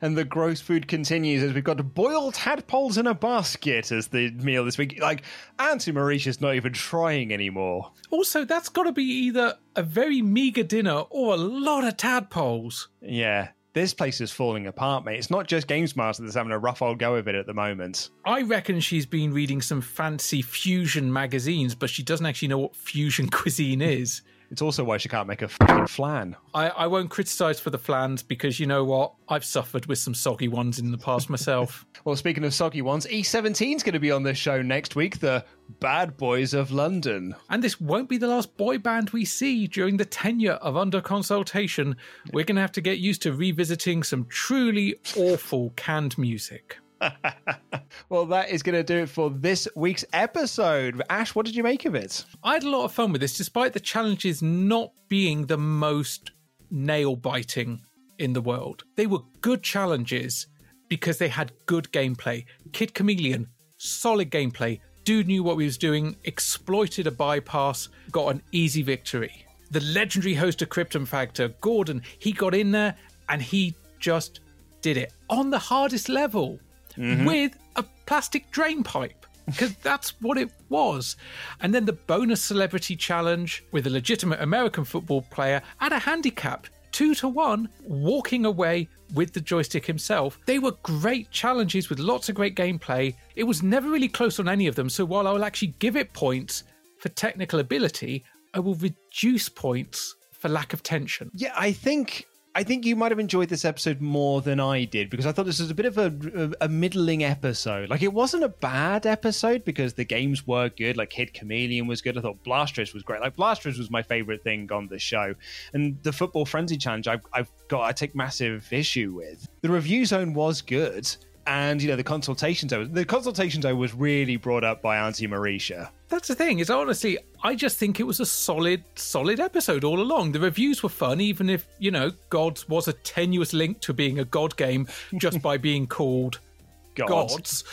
And the gross food continues as we've got boiled tadpoles in a basket as the meal this week. Like, Auntie Mauritius not even trying anymore. Also, that's got to be either a very meager dinner or a lot of tadpoles. Yeah, this place is falling apart, mate. It's not just Games Master that's having a rough old go of it at the moment. I reckon she's been reading some fancy fusion magazines, but she doesn't actually know what fusion cuisine is. It's also why she can't make a fucking flan. I, I won't criticise for the flans because you know what? I've suffered with some soggy ones in the past myself. Well, speaking of soggy ones, E17 is going to be on this show next week, the Bad Boys of London. And this won't be the last boy band we see during the tenure of Under Consultation. We're going to have to get used to revisiting some truly awful canned music. well, that is going to do it for this week's episode. Ash, what did you make of it? I had a lot of fun with this, despite the challenges not being the most nail biting in the world. They were good challenges because they had good gameplay. Kid Chameleon, solid gameplay. Dude knew what he was doing, exploited a bypass, got an easy victory. The legendary host of Krypton Factor, Gordon, he got in there and he just did it on the hardest level Mhm. with a plastic drain pipe because that's what it was. And then the bonus celebrity challenge with a legitimate American football player at a handicap, two to one, walking away with the joystick himself. They were great challenges with lots of great gameplay. It was never really close on any of them. So while I will actually give it points for technical ability, I will reduce points for lack of tension. Yeah, I think I think you might have enjoyed this episode more than I did because I thought this was a bit of a, a, middling episode. Like it wasn't a bad episode because the games were good. Like Kid Chameleon was good. I thought Blastris was great. Like Blastris was my favorite thing on the show, and the Football Frenzy Challenge I've, I've got I take massive issue with. The review zone was good. And you know the consultation zone. The consultation zone was really brought up by Auntie Marisha. That's the thing, is honestly, I just think it was a solid, solid episode all along. The reviews were fun, even if, you know, Gods was a tenuous link to being a God game just by being called God. Gods.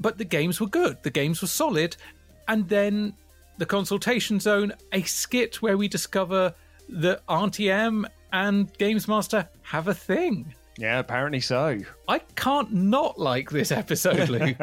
but the games were good. The games were solid. And then the consultation zone, a skit where we discover that Auntie M and Games Master have a thing. Yeah, apparently so. I can't not like this episode, Luke.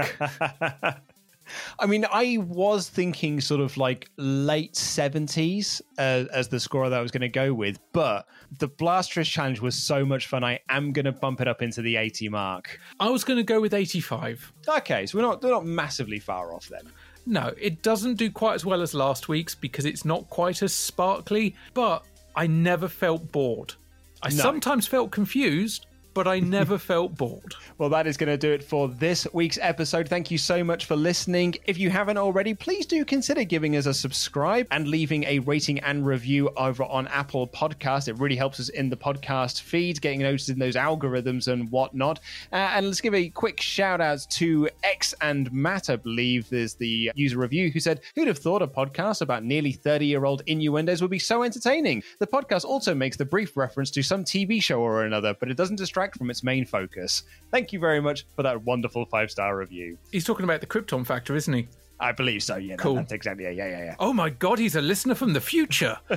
I mean, I was thinking sort of like late 70s uh, as the score that I was going to go with, but the Blastris challenge was so much fun. I am going to bump it up into the 80 mark. I was going to go with 85. Okay, so we're not, we're not massively far off then. No, it doesn't do quite as well as last week's because it's not quite as sparkly, but I never felt bored. I No. sometimes felt confused, but I never felt bored. Well, that is going to do it for this week's episode. Thank you so much for listening. If you haven't already, please do consider giving us a subscribe and leaving a rating and review over on Apple Podcast. It really helps us in the podcast feed, getting noticed in those algorithms and whatnot. Uh, and let's give a quick shout out to X and Matt, I believe there's the user review, who said, Who'd have thought a podcast about nearly 30 year old innuendos would be so entertaining? The podcast also makes the brief reference to some TV show or another, but it doesn't distract from its main focus. Thank you very much for that wonderful five star review. He's talking about the Krypton factor, isn't he? I believe so. Yeah, that- Cool. that's exactly. Yeah, yeah, yeah, yeah. Oh my god, he's a listener from the future.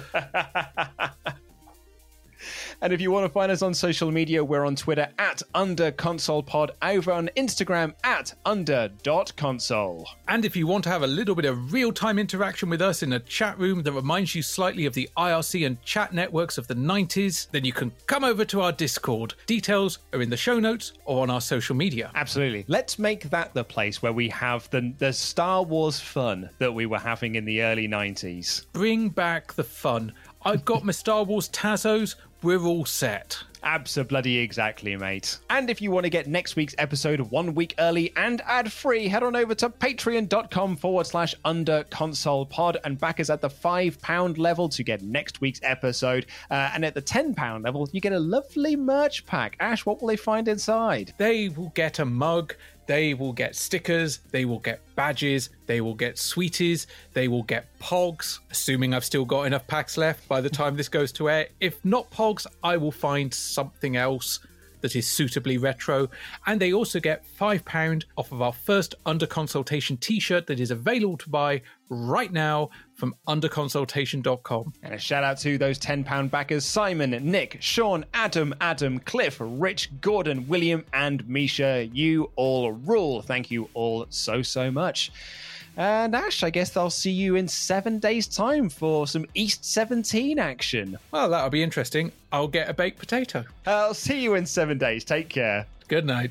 And if you want to find us on social media, we're on Twitter at under console pod, over on Instagram at under dot console. And if you want to have a little bit of real time interaction with us in a chat room that reminds you slightly of the IRC and chat networks of the 90s, then you can come over to our Discord. Details are in the show notes or on our social media. Absolutely. Let's make that the place where we have the the Star Wars fun that we were having in the early 90s. Bring back the fun. I've got my Star Wars Tazos. We're all set. Absolutely exactly, mate. And if you want to get next week's episode one week early and ad free, head on over to patreon.com forward slash under console pod and back us at the five pound level to get next week's episode. Uh, and at the ten pound level, you get a lovely merch pack. Ash, what will they find inside? They will get a mug. They will get stickers. They will get badges. They will get sweeties. They will get pogs, assuming I've still got enough packs left by the time this goes to air. If not pogs, I will find something else that is suitably retro. And they also get £5 off of our first Under Consultation t shirt that is available to buy right now from underconsultation.com. And a shout out to those £10 backers Simon, Nick, Sean, Adam, Adam, Cliff, Rich, Gordon, William, and Misha. You all rule. Thank you all so, so much. And Ash, I guess I'll see you in seven days' time for some East 17 action. Well, that'll be interesting. I'll get a baked potato. I'll see you in seven days. Take care. Good night.